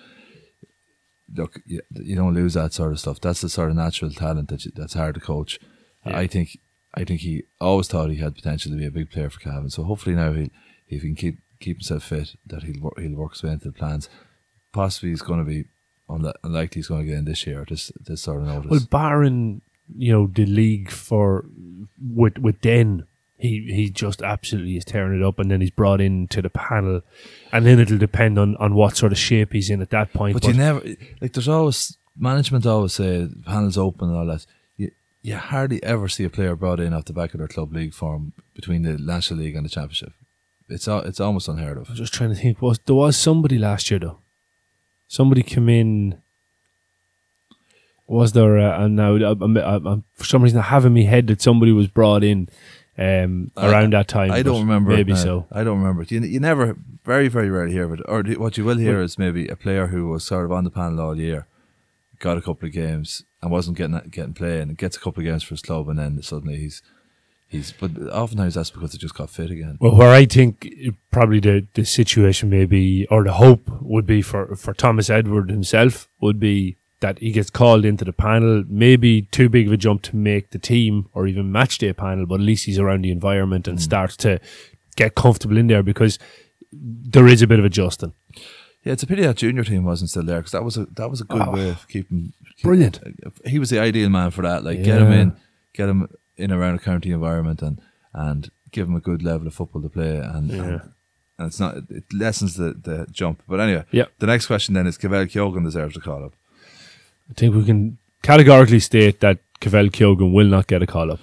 [SPEAKER 2] Look, you, you, don't lose that sort of stuff. That's the sort of natural talent that you, that's hard to coach. Yeah. I think I think he always thought he had potential to be a big player for Cavan. So hopefully now he, if he can keep keep himself fit, that he'll he'll work his way into the plans. Possibly he's going to be unlikely he's going to get in this year. This this sort of notice.
[SPEAKER 1] Well, barring you know the league for with with Den he he just absolutely is tearing it up, and then he's brought into the panel, and then it'll depend on, on what sort of shape he's in at that point.
[SPEAKER 2] But, but you never like. There's always management always say panels open and all that. You, you hardly ever see a player brought in off the back of their club league form between the National League and the Championship. It's it's almost unheard of.
[SPEAKER 1] I'm just trying to think. Was there was somebody last year though? Somebody came in. Was there? Uh, and now I'm, I'm, I'm, for some reason I have in my head that somebody was brought in um, around that time.
[SPEAKER 2] I don't remember.
[SPEAKER 1] Maybe so.
[SPEAKER 2] I don't remember. You, you never, very, very rarely hear of it. Or what you will hear is maybe a player who was sort of on the panel all year, got a couple of games and wasn't getting getting play, and gets a couple of games for his club, and then suddenly he's he's. But oftentimes that's because he just got fit again.
[SPEAKER 1] Well, where I think probably the the situation maybe or the hope would be for for Thomas Edward himself would be that he gets called into the panel. Maybe too big of a jump to make the team or even match day panel, but at least he's around the environment and mm. starts to get comfortable in there because there is a bit of adjusting.
[SPEAKER 2] Yeah, it's a pity that junior team wasn't still there because that was a that was a good oh, way of keeping, keeping,
[SPEAKER 1] brilliant.
[SPEAKER 2] He was the ideal man for that. Like yeah. get him in, get him in around a county environment, and and give him a good level of football to play, and, yeah. and and it's not it lessens the, the jump. But anyway,
[SPEAKER 1] yeah.
[SPEAKER 2] The next question then is Cavell Kyogan deserves a call up.
[SPEAKER 1] I think we can categorically state that Cavell Kyogan will not get a call up.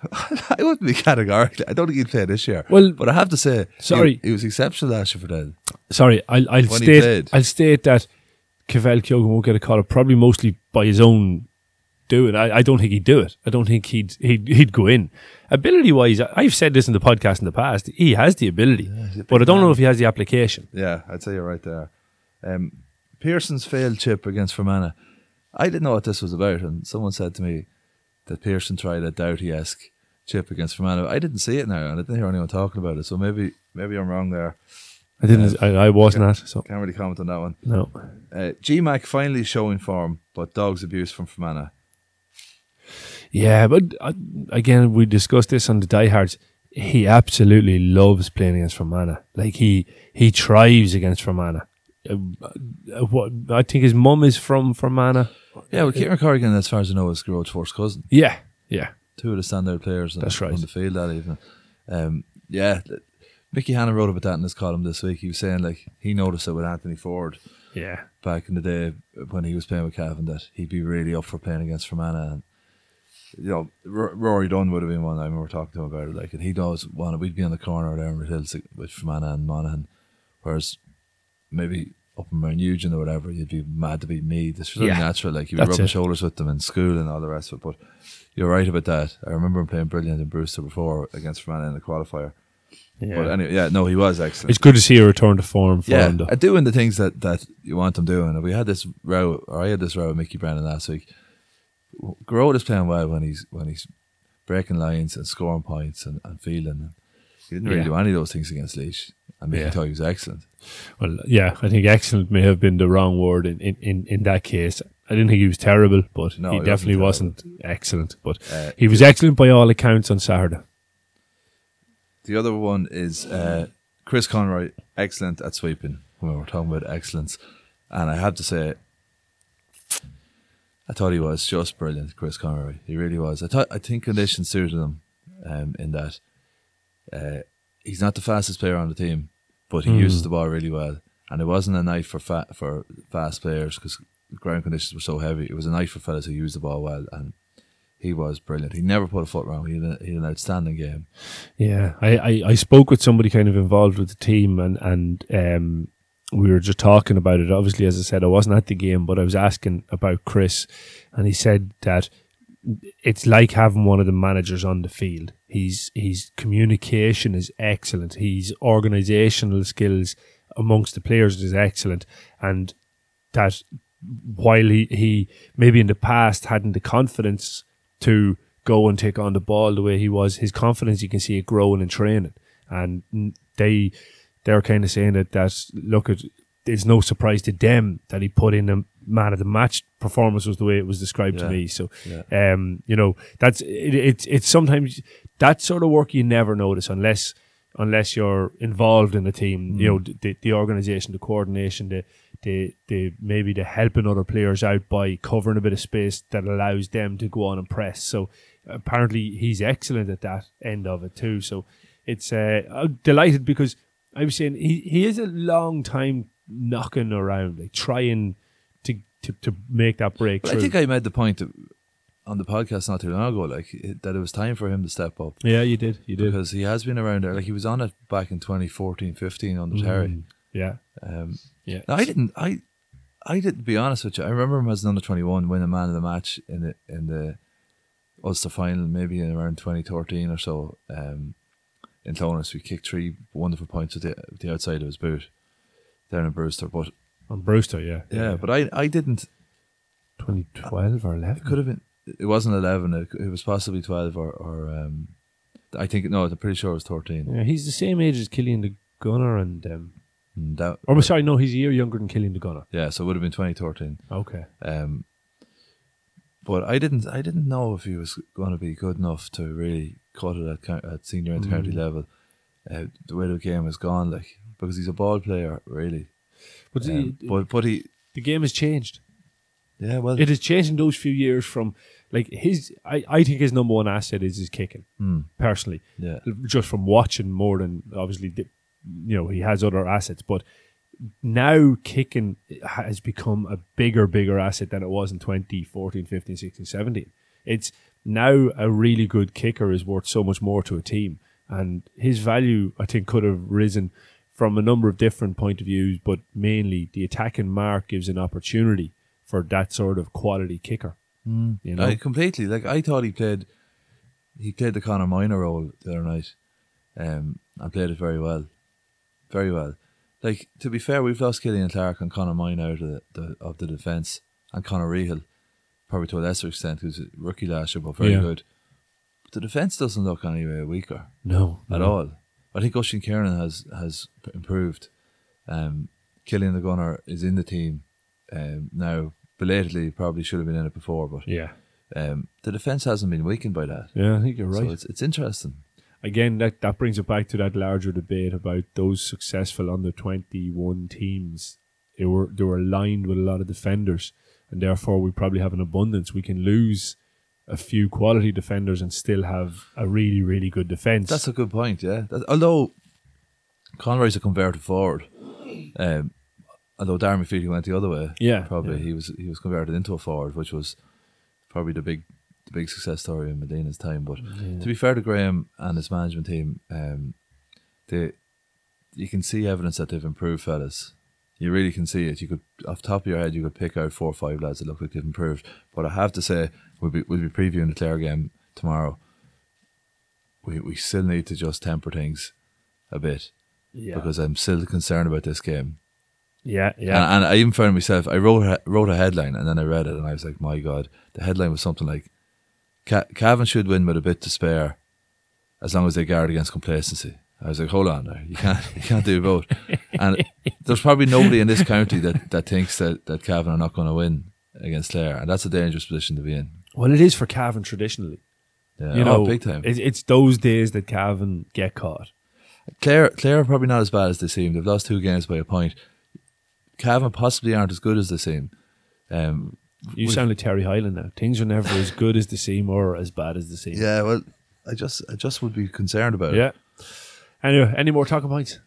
[SPEAKER 2] I wouldn't be categorically. I don't think he'd play this year.
[SPEAKER 1] Well,
[SPEAKER 2] but I have to say,
[SPEAKER 1] sorry,
[SPEAKER 2] he, he was exceptional last year for that.
[SPEAKER 1] Sorry, I'll, I'll state. I'll state that Cavell Kyogan won't get a call up, probably mostly by his own doing. I, I don't think he'd do it. I don't think he'd he'd, he'd go in. Ability wise, I've said this in the podcast in the past. He has the ability, yeah, but I don't man. know if he has the application.
[SPEAKER 2] Yeah, I'd say you're right there. Um, Pearson's failed chip against Fermanagh. I didn't know what this was about, and someone said to me that Pearson tried a Doughty esque chip against Fermanagh. I didn't see it now, and I didn't hear anyone talking about it. So maybe maybe I'm wrong there.
[SPEAKER 1] I didn't. I, I wasn't at. So
[SPEAKER 2] can't really comment on that one.
[SPEAKER 1] No.
[SPEAKER 2] Uh, GMAC finally showing form, but dogs abuse from Fermanagh.
[SPEAKER 1] Yeah, but uh, again, we discussed this on the diehards. He absolutely loves playing against Fermanagh. Like he he thrives against Fermanagh. Uh, what I think his mum is from Fermanagh.
[SPEAKER 2] Yeah, well, Kieran Corrigan, as far as I know, is Gearóid's first cousin.
[SPEAKER 1] Yeah, yeah.
[SPEAKER 2] Two of the standout players
[SPEAKER 1] That's right.
[SPEAKER 2] on the field that evening. Um, yeah, Mickey Hannon wrote about that in his column this week. He was saying like he noticed it with Anthony Ford.
[SPEAKER 1] Yeah.
[SPEAKER 2] Back in the day when he was playing with Cavan, that he'd be really up for playing against Fermanagh. And, you know, R- Rory Dunn would have been one. I remember talking to him about it. Like, and he does want to. We'd be on the corner there in Hills with Fermanagh and Monaghan, whereas maybe up in Mountnugent or whatever, you'd be mad to beat me. This was yeah, natural. Like you'd be rubbing it. shoulders with them in school and all the rest of it. But you're right about that. I remember him playing brilliant in Brewster before against Fermanagh in the qualifier. Yeah. But anyway, yeah, no, he was excellent.
[SPEAKER 1] It's good to see a return to form for
[SPEAKER 2] yeah,
[SPEAKER 1] him.
[SPEAKER 2] Though. doing the things that, that you want him doing. And we had this row, or I had this row with Mickey Brennan last week. Gearóid is playing well when he's when he's breaking lines and scoring points and, and feeling. He didn't really yeah. do any of those things against Laois. And Mickey yeah. thought he was excellent.
[SPEAKER 1] Well, yeah, I think excellent may have been the wrong word in, in, in, in that case. I didn't think he was terrible, but no, he, he, definitely wasn't, wasn't, excellent. But uh, he was excellent by all accounts on Saturday.
[SPEAKER 2] The other one is uh, Chris Conroy, excellent at sweeping. When we're talking about excellence, and I have to say, I thought he was just brilliant, Chris Conroy. He really was. I thought I think conditions suited him um, in that uh, he's not the fastest player on the team, but he mm. uses the ball really well. And it wasn't a night for fa- for fast players because ground conditions were so heavy. It was a night for fellas who used the ball well, and he was brilliant. He never put a foot wrong. He had, a, he had an outstanding game.
[SPEAKER 1] Yeah, I, I, I, spoke with somebody kind of involved with the team, and and um, we were just talking about it. Obviously, as I said, I wasn't at the game, but I was asking about Chris, and he said that it's like having one of the managers on the field. He's his communication is excellent. His organizational skills amongst the players is excellent, and that while he, he maybe in the past hadn't the confidence to go and take on the ball the way he was, his confidence you can see it growing in training, and they they're kind of saying that that look at it's no surprise to them that he put in a man of the match performance was the way it was described yeah. to me. So, yeah. um, you know, that's it, it's it's sometimes that sort of work you never notice unless unless you're involved in the team. Mm. You know, the, the organization, the coordination, the the the maybe the helping other players out by covering a bit of space that allows them to go on and press. So apparently he's excellent at that end of it too. So it's uh, I'm delighted because I was saying he, he is a long time knocking around, like trying to to, to make that break.
[SPEAKER 2] I think I made the point on the podcast not too long ago, like it, that it was time for him to step up.
[SPEAKER 1] Yeah, you did, you did,
[SPEAKER 2] because he has been around there. Like he was on it back in 2014, 15 under mm, Terry.
[SPEAKER 1] Yeah,
[SPEAKER 2] um, yeah. I didn't. I I didn't be honest with you. I remember him as an under 21 winning man of the match in the in the Ulster final, maybe in around 2013 or so. Um, in Clones, we kicked three wonderful points at the, the outside of his boot down in Brewster. But
[SPEAKER 1] on Brewster, yeah,
[SPEAKER 2] yeah. But I I didn't.
[SPEAKER 1] 2012 or 11?
[SPEAKER 2] It could have been. It wasn't 11. It, it was possibly 12 or, or um, I think no. I'm pretty sure it was 13.
[SPEAKER 1] Yeah, he's the same age as Killian the Gunner and um,
[SPEAKER 2] mm, that,
[SPEAKER 1] or sorry, no, he's a year younger than Killian the Gunner.
[SPEAKER 2] Yeah, so it would have been 2013.
[SPEAKER 1] Okay.
[SPEAKER 2] Um, but I didn't I didn't know if he was going to be good enough to really cut it at, at senior and mm. county level. Uh, the way the game has gone, like because he's a ball player, really.
[SPEAKER 1] But um,
[SPEAKER 2] he, but but he
[SPEAKER 1] the game has changed.
[SPEAKER 2] Yeah, well,
[SPEAKER 1] it has changed in those few years from like his. I, I think his number one asset is his kicking.
[SPEAKER 2] Mm.
[SPEAKER 1] Personally,
[SPEAKER 2] yeah,
[SPEAKER 1] just from watching more than obviously, you know, he has other assets, but now kicking has become a bigger, bigger asset than it was in 2014, 15, 16, 17. It's now a really good kicker is worth so much more to a team. And his value, I think, could have risen from a number of different point of views, but mainly the attacking mark gives an opportunity for that sort of quality kicker.
[SPEAKER 2] Mm. You know, I completely like. I thought he played, he played the Conor Moynagh role the other night, um, and played it very well, very well like to be fair, we've lost Killian Clark and Conor Moynagh out of the, the of the defence, and Conor Rehill, probably to a lesser extent, who's a rookie last year, but very yeah. good. But the defence doesn't look anyway weaker.
[SPEAKER 1] No,
[SPEAKER 2] at
[SPEAKER 1] no.
[SPEAKER 2] all. I think Oisin Kiernan has has improved. Um, Killian the Gunner is in the team um, now. Belatedly, probably should have been in it before, but
[SPEAKER 1] yeah,
[SPEAKER 2] um, the defence hasn't been weakened by that.
[SPEAKER 1] Yeah, I think you're right. So
[SPEAKER 2] it's it's interesting
[SPEAKER 1] again, that, that brings it back to that larger debate about those successful under 21 teams. They were, they were aligned with a lot of defenders, and therefore we probably have an abundance. We can lose a few quality defenders and still have a really, really good defence.
[SPEAKER 2] That's a good point, yeah. That, although Conroy's a converted forward, um, although Darren McVeety went the other way,
[SPEAKER 1] yeah,
[SPEAKER 2] probably
[SPEAKER 1] yeah.
[SPEAKER 2] he was he was converted into a forward, which was probably the big the big success story in Medina's time. But yeah. to be fair to Graham and his management team, um, they you can see evidence that they've improved, fellas. You really can see it. You could, off the top of your head, you could pick out four or five lads that look like they've improved. But I have to say, we'll be we'll be previewing the Clare game tomorrow. We we still need to just temper things a bit,
[SPEAKER 1] yeah.
[SPEAKER 2] because I'm still concerned about this game.
[SPEAKER 1] Yeah, yeah.
[SPEAKER 2] And, and I even found myself. I wrote wrote a headline and then I read it and I was like, my god, the headline was something like Cavan should win with a bit to spare, as long as they guard against complacency. I was like, hold on, there. you can't you can't do both. and there's probably nobody in this county that, that thinks that that Cavan are not going to win against Clare, and that's a dangerous position to be in.
[SPEAKER 1] Well, it is for Cavan traditionally.
[SPEAKER 2] Yeah,
[SPEAKER 1] you
[SPEAKER 2] oh,
[SPEAKER 1] know,
[SPEAKER 2] big time.
[SPEAKER 1] It's, it's those days that Cavan get caught.
[SPEAKER 2] Clare, Clare are probably not as bad as they seem. They've lost two games by a point. Cavan possibly aren't as good as they seem. Um,
[SPEAKER 1] you sound like Terry Hyland now. Things are never as good as they seem or as bad as they seem.
[SPEAKER 2] Yeah, well, I just I just would be concerned about
[SPEAKER 1] yeah. it. Yeah. Anyway, any more talking points?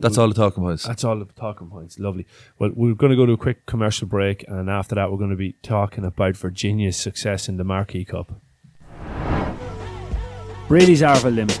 [SPEAKER 2] That's all the talking points.
[SPEAKER 1] That's all the talking points. Lovely. Well, we're going to go to a quick commercial break, and after that, we're going to be talking about Virginia's success in the Marquee Cup.
[SPEAKER 5] Brady's Arva Limited,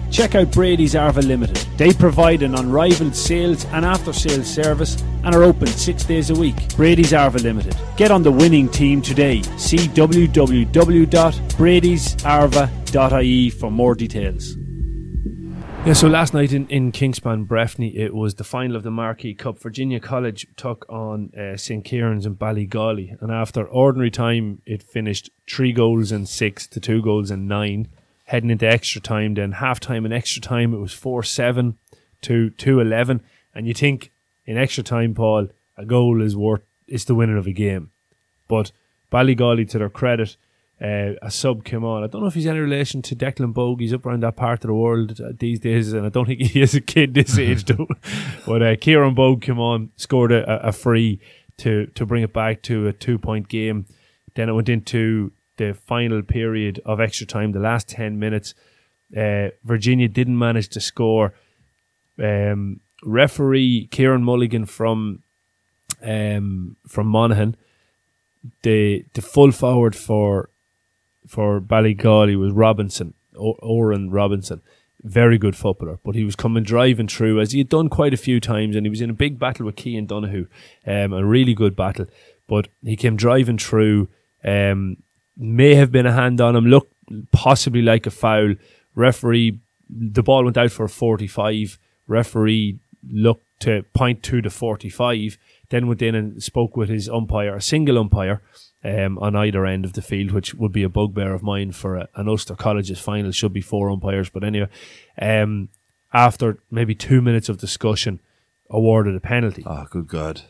[SPEAKER 5] check out Brady's Arva Limited. They provide an unrivaled sales and after sales service and are open six days a week. Brady's Arva Limited. Get on the winning team today. See www.bradysarva.ie for more details.
[SPEAKER 1] Yeah, so last night in, in Kingspan, Breffni, it was the final of the Marquis Cup. Virginia College took on uh, St. Kieran's and Ballygawley. And after ordinary time, it finished three goals and six to two goals and nine. Heading into extra time, then half time and extra time, it was 4 7 to 2 11. And you think in extra time, Paul, a goal is worth, it's the winner of a game. But Ballygawley, to their credit, uh, a sub came on. I don't know if he's any relation to Declan. He's up around that part of the world uh, these days, and I don't think he is a kid this age, though. but uh, Kieran Bogue came on, scored a, a free to, to bring it back to a two point game. Then it went into the final period of extra time, the last 10 minutes. Uh, Virginia didn't manage to score. Um, referee Kieran Mulligan from um, from Monaghan, the the full forward for for Ballygawley was Robinson, Oren Robinson. Very good footballer, but he was coming driving through as he had done quite a few times, and he was in a big battle with Cian Donoghue, um, a really good battle. But he came driving through. Um, may have been a hand on him. Looked possibly like a foul. Referee, the ball went out for a forty-five. Referee looked to point to the forty-five. Then went in and spoke with his umpire, a single umpire, um, on either end of the field, which would be a bugbear of mine for a, an Ulster College's final. Should be four umpires, but anyway, um, after maybe two minutes of discussion, awarded a penalty.
[SPEAKER 2] Oh, good God!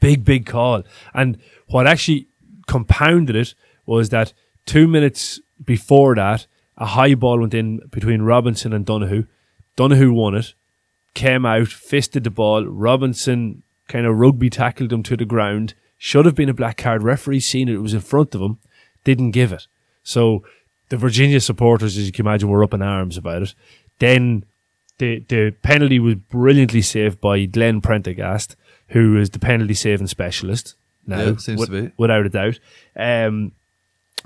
[SPEAKER 1] Big, big call. And what actually compounded it was that two minutes before that, a high ball went in between Robinson and Donoghue. Donoghue won it, came out, fisted the ball. Robinson kind of rugby tackled him to the ground. Should have been a black card. Referee seen it. It was in front of him. Didn't give it. So the Virginia supporters, as you can imagine, were up in arms about it. Then the the penalty was brilliantly saved by Glenn Prendergast, who is the penalty saving specialist now,
[SPEAKER 2] Yeah, seems to be.
[SPEAKER 1] without a doubt. Um,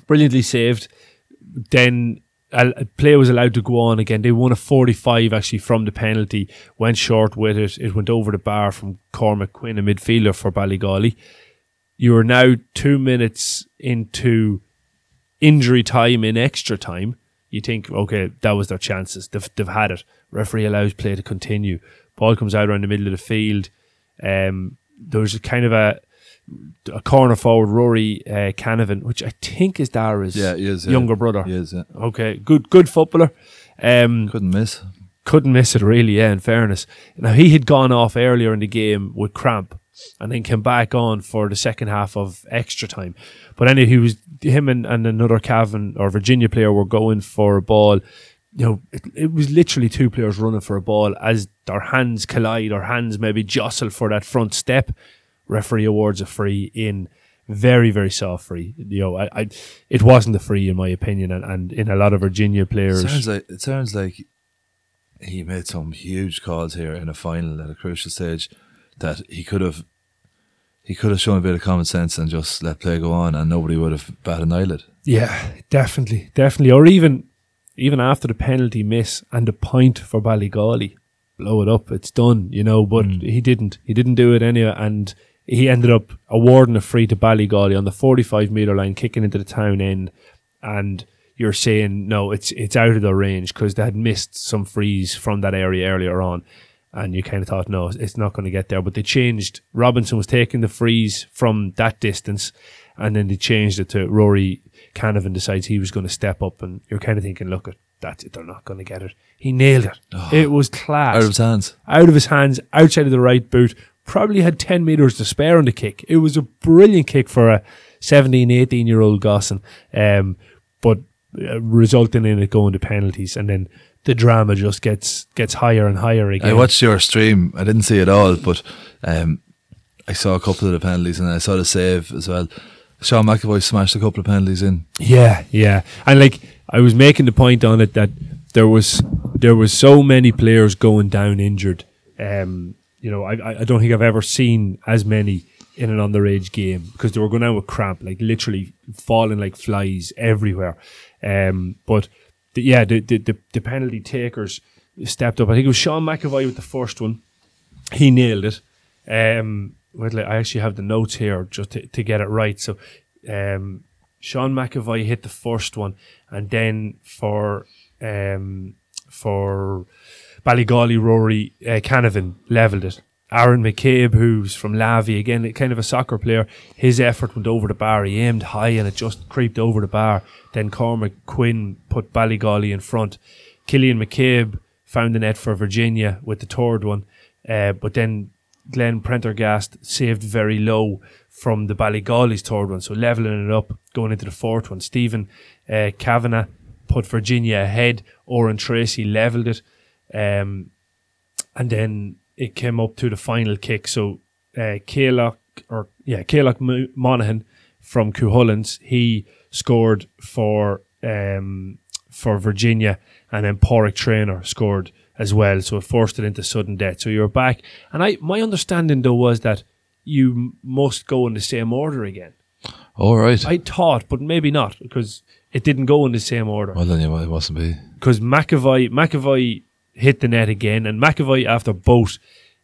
[SPEAKER 1] brilliantly saved. Then a, a play was allowed to go on again. They won a 45 actually from the penalty, went short with it. It went over the bar from Cormac Quinn, a midfielder for Ballygawley. You are now two minutes into injury time in extra time. You think, okay, that was their chances. They've, they've had it. Referee allows play to continue. Ball comes out around the middle of the field. Um, there's a kind of a a corner forward, Rory uh, Canavan, which I think is Dara's
[SPEAKER 2] Yeah, he is. yeah.
[SPEAKER 1] younger brother.
[SPEAKER 2] He is. Yeah.
[SPEAKER 1] Okay, good, good footballer. Um,
[SPEAKER 2] Couldn't miss.
[SPEAKER 1] couldn't miss it really. Yeah, in fairness. Now he had gone off earlier in the game with cramp, and then came back on for the second half of extra time. But anyway, he was him and, and another Cavan or Virginia player were going for a ball. You know, it, it was literally two players running for a ball as their hands collide or hands maybe jostle for that front step. Referee awards a free in very very soft free. You know, I, I it wasn't a free in my opinion, and, and in a lot of Virginia players.
[SPEAKER 2] Sounds like it sounds like he made some huge calls here in a final at a crucial stage that he could have he could have shown a bit of common sense and just let play go on and nobody would have batted an eyelid.
[SPEAKER 1] Yeah, definitely, definitely. Or even even after the penalty miss and the point for Ballygawley, blow it up. It's done, you know. But mm. he didn't. He didn't do it anyway, and he ended up awarding a free to Ballygawley on the forty-five meter line, kicking into the town end. And you're saying no, it's it's out of their range because they had missed some frees from that area earlier on. And you kind of thought, no, it's not going to get there. But they changed. Robinson was taking the frees from that distance, and then they changed it to Rory Canavan decides he was going to step up, and you're kind of thinking, look, at that's it, they're not going to get it. He nailed it. Oh. it was class.
[SPEAKER 2] Out of his hands.
[SPEAKER 1] Out of his hands, outside of the right boot. Probably had 10 metres to spare on the kick. It was a brilliant kick for a 17, 18 year old Gosson, um, but uh, resulting in it going to penalties. And then the drama just gets gets higher and higher again.
[SPEAKER 2] I watched your stream. I didn't see it all, but um, I saw a couple of the penalties and I saw the save as well. Sean McAvoy smashed a couple of penalties in.
[SPEAKER 1] Yeah, yeah. And like I was making the point on it that there was there was so many players going down injured. Um, you know, I I don't think I've ever seen as many in an underage game because they were going down with cramp, like literally falling like flies everywhere. Um, but the, yeah, the, the the the penalty takers stepped up. I think it was Sean McAvoy with the first one. He nailed it. Um, wait, I actually have the notes here just to, to get it right. So, um, Sean McAvoy hit the first one, and then for um, for Ballygawley, Rory uh, Canavan levelled it. Aaron McCabe, who's from Lavey, again, kind of a soccer player, his effort went over the bar. He aimed high and it just creeped over the bar. Then Cormac Quinn put Ballygawley in front. Killian McCabe found the net for Virginia with the third one. Uh, but then Glenn Prendergast saved very low from the Ballygawley's third one, so levelling it up going into the fourth one. Stephen uh, Kavanagh put Virginia ahead. Oran Tracy levelled it, um, and then it came up to the final kick. So uh, Kaylock or yeah Kaylock Monaghan from Cuchulains, he scored for um, for Virginia, and then Porrick Trainer scored as well. So it forced it into sudden death. So you're back, and I my understanding though was that you must go in the same order again.
[SPEAKER 2] All right.
[SPEAKER 1] I thought, but maybe not because it didn't go in the same order.
[SPEAKER 2] Well, then it mustn't be
[SPEAKER 1] because McAvoy McAvoy hit the net again, and McAvoy after both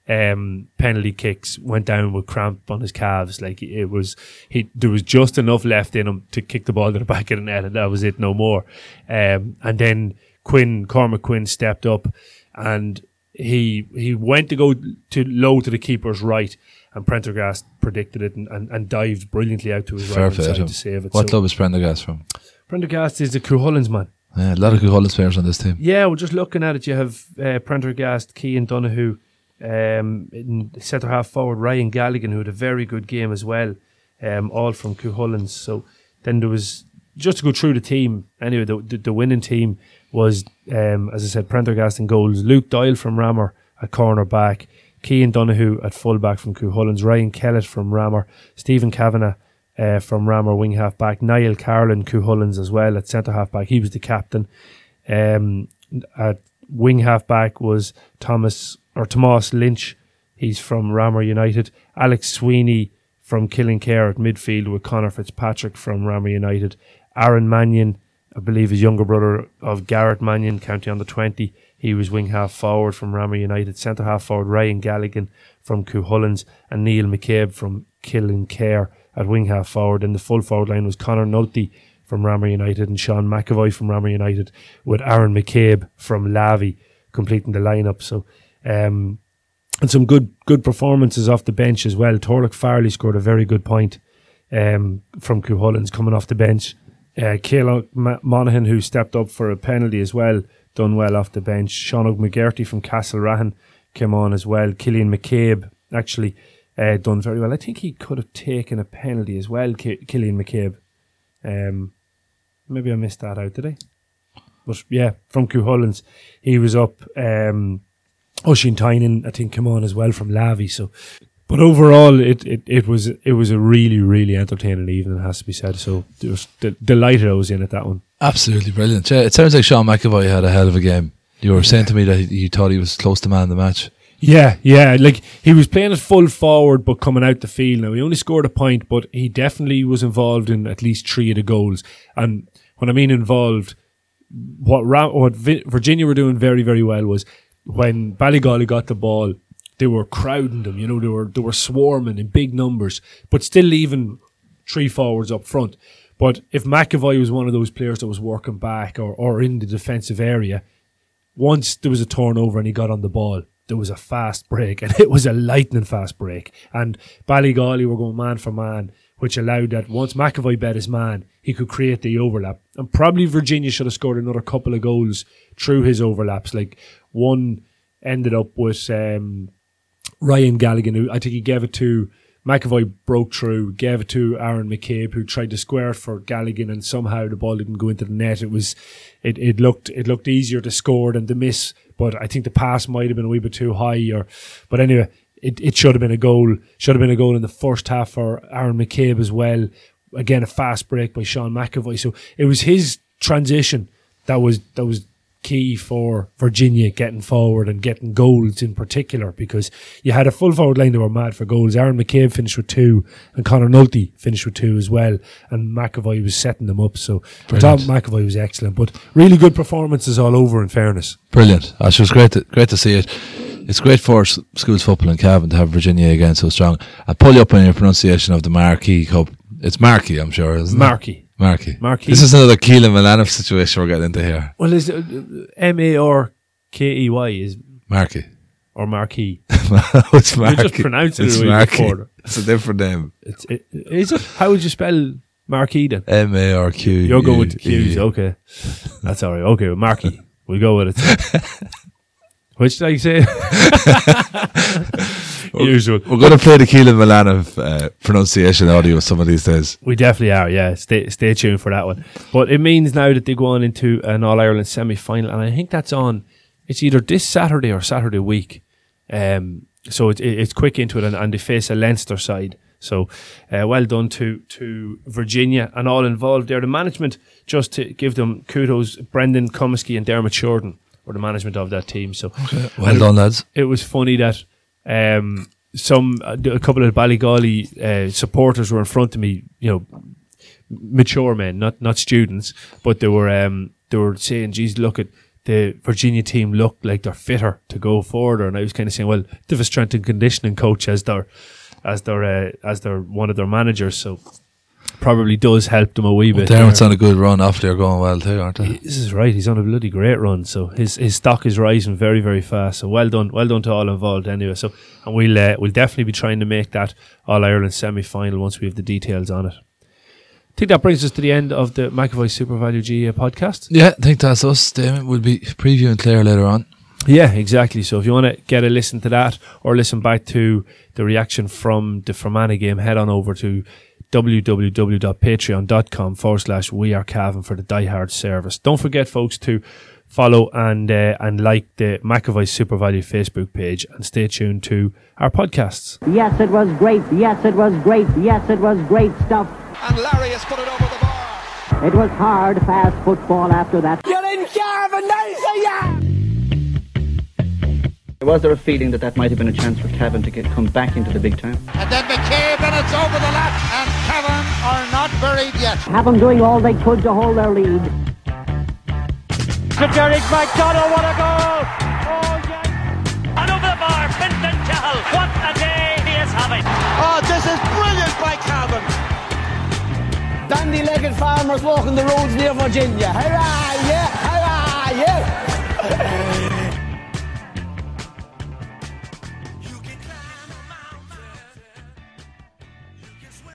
[SPEAKER 1] um, penalty kicks went down with cramp on his calves. Like it was, he there was just enough left in him to kick the ball to the back of the net, and that was it, no more. Um, and then Quinn Cormac Quinn stepped up, and he he went to go to low to the keeper's right, and Prendergast predicted it and, and, and dived brilliantly out to his Fair right side to save it.
[SPEAKER 2] What so, club is Prendergast from?
[SPEAKER 1] Prendergast is the Cuchulains man.
[SPEAKER 2] Yeah, a lot of Cuchulains players on this team.
[SPEAKER 1] Yeah, well, just looking at it, you have uh, Prendergast, Cian Donoghue, um, in centre half forward Ryan Galligan, who had a very good game as well, um, all from Cuchulains. So then there was just to go through the team. Anyway, the the, the winning team was, um, as I said, Prendergast in goals, Luke Doyle from Ramor at corner back, Cian Donoghue at full back from Cuchulains, Ryan Kellett from Ramor, Stephen Kavanagh uh, from Ramor wing half back, Niall Carlin Cuchulains as well at centre half back. He was the captain. Um, at wing half back was Thomas or Tomas Lynch. He's from Ramor United. Alex Sweeney from Killinkere at midfield with Connor Fitzpatrick from Ramor United. Aaron Mannion, I believe, is younger brother of Garrett Mannion, county on the 20. He was wing half forward from Ramor United. Centre half forward Ryan Galligan from Cuchulains and Neil McCabe from Killinkere at wing half forward. And the full forward line was Connor Nulty from Ramor United and Sean McAvoy from Ramor United with Aaron McCabe from Lavey completing the lineup. So um, and some good good performances off the bench as well. Torlock Farley scored a very good point um, from Cuchulains coming off the bench. Uh, Monaghan, who stepped up for a penalty as well, done well off the bench. Sean McGarty from Castlerahan came on as well. Killian McCabe actually uh, done very well. I think he could have taken a penalty as well, K- Killian McCabe. Um, maybe I missed that out, I? But yeah, from Cuchulains, he was up. Um, Oisin Tynan, I think, came on as well from Lavey. So, but overall, it, it, it was it was a really really entertaining evening. It has to be said. So, d- delighted I was in at that one.
[SPEAKER 2] Absolutely brilliant. Yeah, it sounds like Sean McAvoy had a hell of a game. You were yeah. saying to me that you thought he was close to man the match.
[SPEAKER 1] Yeah, yeah. Like he was playing as full forward, but coming out the field. Now he only scored a point, but he definitely was involved in at least three of the goals. And when I mean involved, what what Virginia were doing very very well was when Ballygawley got the ball, they were crowding them. You know, they were they were swarming in big numbers, but still leaving three forwards up front. But if McAvoy was one of those players that was working back or, or in the defensive area, once there was a turnover and he got on the ball, there was a fast break, and it was a lightning fast break. And Ballygawley were going man for man, which allowed that once McAvoy bet his man, he could create the overlap. And probably Virginia should have scored another couple of goals through his overlaps. Like one ended up with um, Ryan Galligan, who I think he gave it to McAvoy broke through, gave it to Aaron McCabe, who tried to square it for Galligan, and somehow the ball didn't go into the net. It was, it, it looked it looked easier to score than to miss, but I think the pass might have been a wee bit too high. Or, but anyway, it, it should have been a goal. Should have been a goal in the first half for Aaron McCabe as well. Again, a fast break by Sean McAvoy. So it was his transition that was that was key for Virginia getting forward and getting goals in particular because you had a full forward line that were mad for goals. Aaron McCabe finished with two and Connor Nulty finished with two as well. And McAvoy was setting them up. So Tom McAvoy was excellent. But really good performances all over in fairness.
[SPEAKER 2] Brilliant. It was great to, great to see it. It's great for schools football in Cavan to have Virginia again so strong. I pull you up on your pronunciation of the Marquee Cup. It's Marquee, I'm sure, isn't
[SPEAKER 1] Marquee.
[SPEAKER 2] it? Marquee.
[SPEAKER 1] Marquee.
[SPEAKER 2] This is another Keelan Milanov situation we're getting into here.
[SPEAKER 1] Well, is uh, M A R K E Y is
[SPEAKER 2] Marquee
[SPEAKER 1] or Marquee?
[SPEAKER 2] it's Marquee.
[SPEAKER 1] You just pronounce it.
[SPEAKER 2] It's Marquee. It's a different name.
[SPEAKER 1] It's it, is it? How would you spell Marquee then?
[SPEAKER 2] M A R Q.
[SPEAKER 1] You're going with the Q's. Okay, that's all right. Okay, well, Marquee. We'll go with it. Which did I say? usual.
[SPEAKER 2] We're going to play the Keelan Milanov uh, pronunciation audio some of these days.
[SPEAKER 1] We definitely are. Yeah, stay stay tuned for that one. But it means now that they go on into an All Ireland semi final, and I think that's on. It's either this Saturday or Saturday week. Um, so it, it, it's quick into it, and, and they face a Leinster side. So, uh, well done to to Virginia and all involved there. The management, just to give them kudos, Brendan Comiskey and Dermot Shorten were the management of that team. So,
[SPEAKER 2] okay. well done, lads.
[SPEAKER 1] It was funny that um, some a couple of Ballygawley uh, supporters were in front of me. You know, mature men, not not students, but they were um, they were saying, "Geez, look at." the Virginia team looked like they're fitter to go further. And I was kind of saying, well, they have a strength and conditioning coach as their as their uh, as their one of their managers. So probably does help them a wee bit.
[SPEAKER 2] Dermot's on a good run after they're going well too, aren't they?
[SPEAKER 1] This is right. He's on a bloody great run. So his his stock is rising very very fast. So well done, well done to all involved anyway. So and we'll uh, we'll definitely be trying to make that All Ireland semi final once we have the details on it. I think that brings us to the end of the McAvoy SuperValu GA podcast.
[SPEAKER 2] Yeah, I think that's us. Damon will be previewing Clare later on.
[SPEAKER 1] Yeah, exactly. So if you want to get a listen to that or listen back to the reaction from the Fermanagh game, head on over to www.patreon.com forward slash we are Cavan for the diehard service. Don't forget, folks, to follow and uh, and like the McAvoy SuperValu Facebook page and stay tuned to our podcasts.
[SPEAKER 6] Yes, it was great. Yes, it was great. Yes, it was great stuff.
[SPEAKER 7] And Larry has put it over the bar.
[SPEAKER 6] It was hard, fast football after that.
[SPEAKER 7] You're in Cavan, yeah!
[SPEAKER 8] Was there a feeling that that might have been a chance for Cavan to get come back into the big time?
[SPEAKER 7] And then McCabe and it's over the lap buried yet.
[SPEAKER 6] Cavan doing all they could to hold their lead.
[SPEAKER 9] To Derek McDonald, what a goal! Oh yes!
[SPEAKER 10] And over the bar, Fintan Cahill. What a day he is having!
[SPEAKER 7] Oh, this is brilliant by Cavan.
[SPEAKER 9] Dandy-legged farmers walking the roads near Virginia. Hurrah! Yeah! Hurrah! Yeah!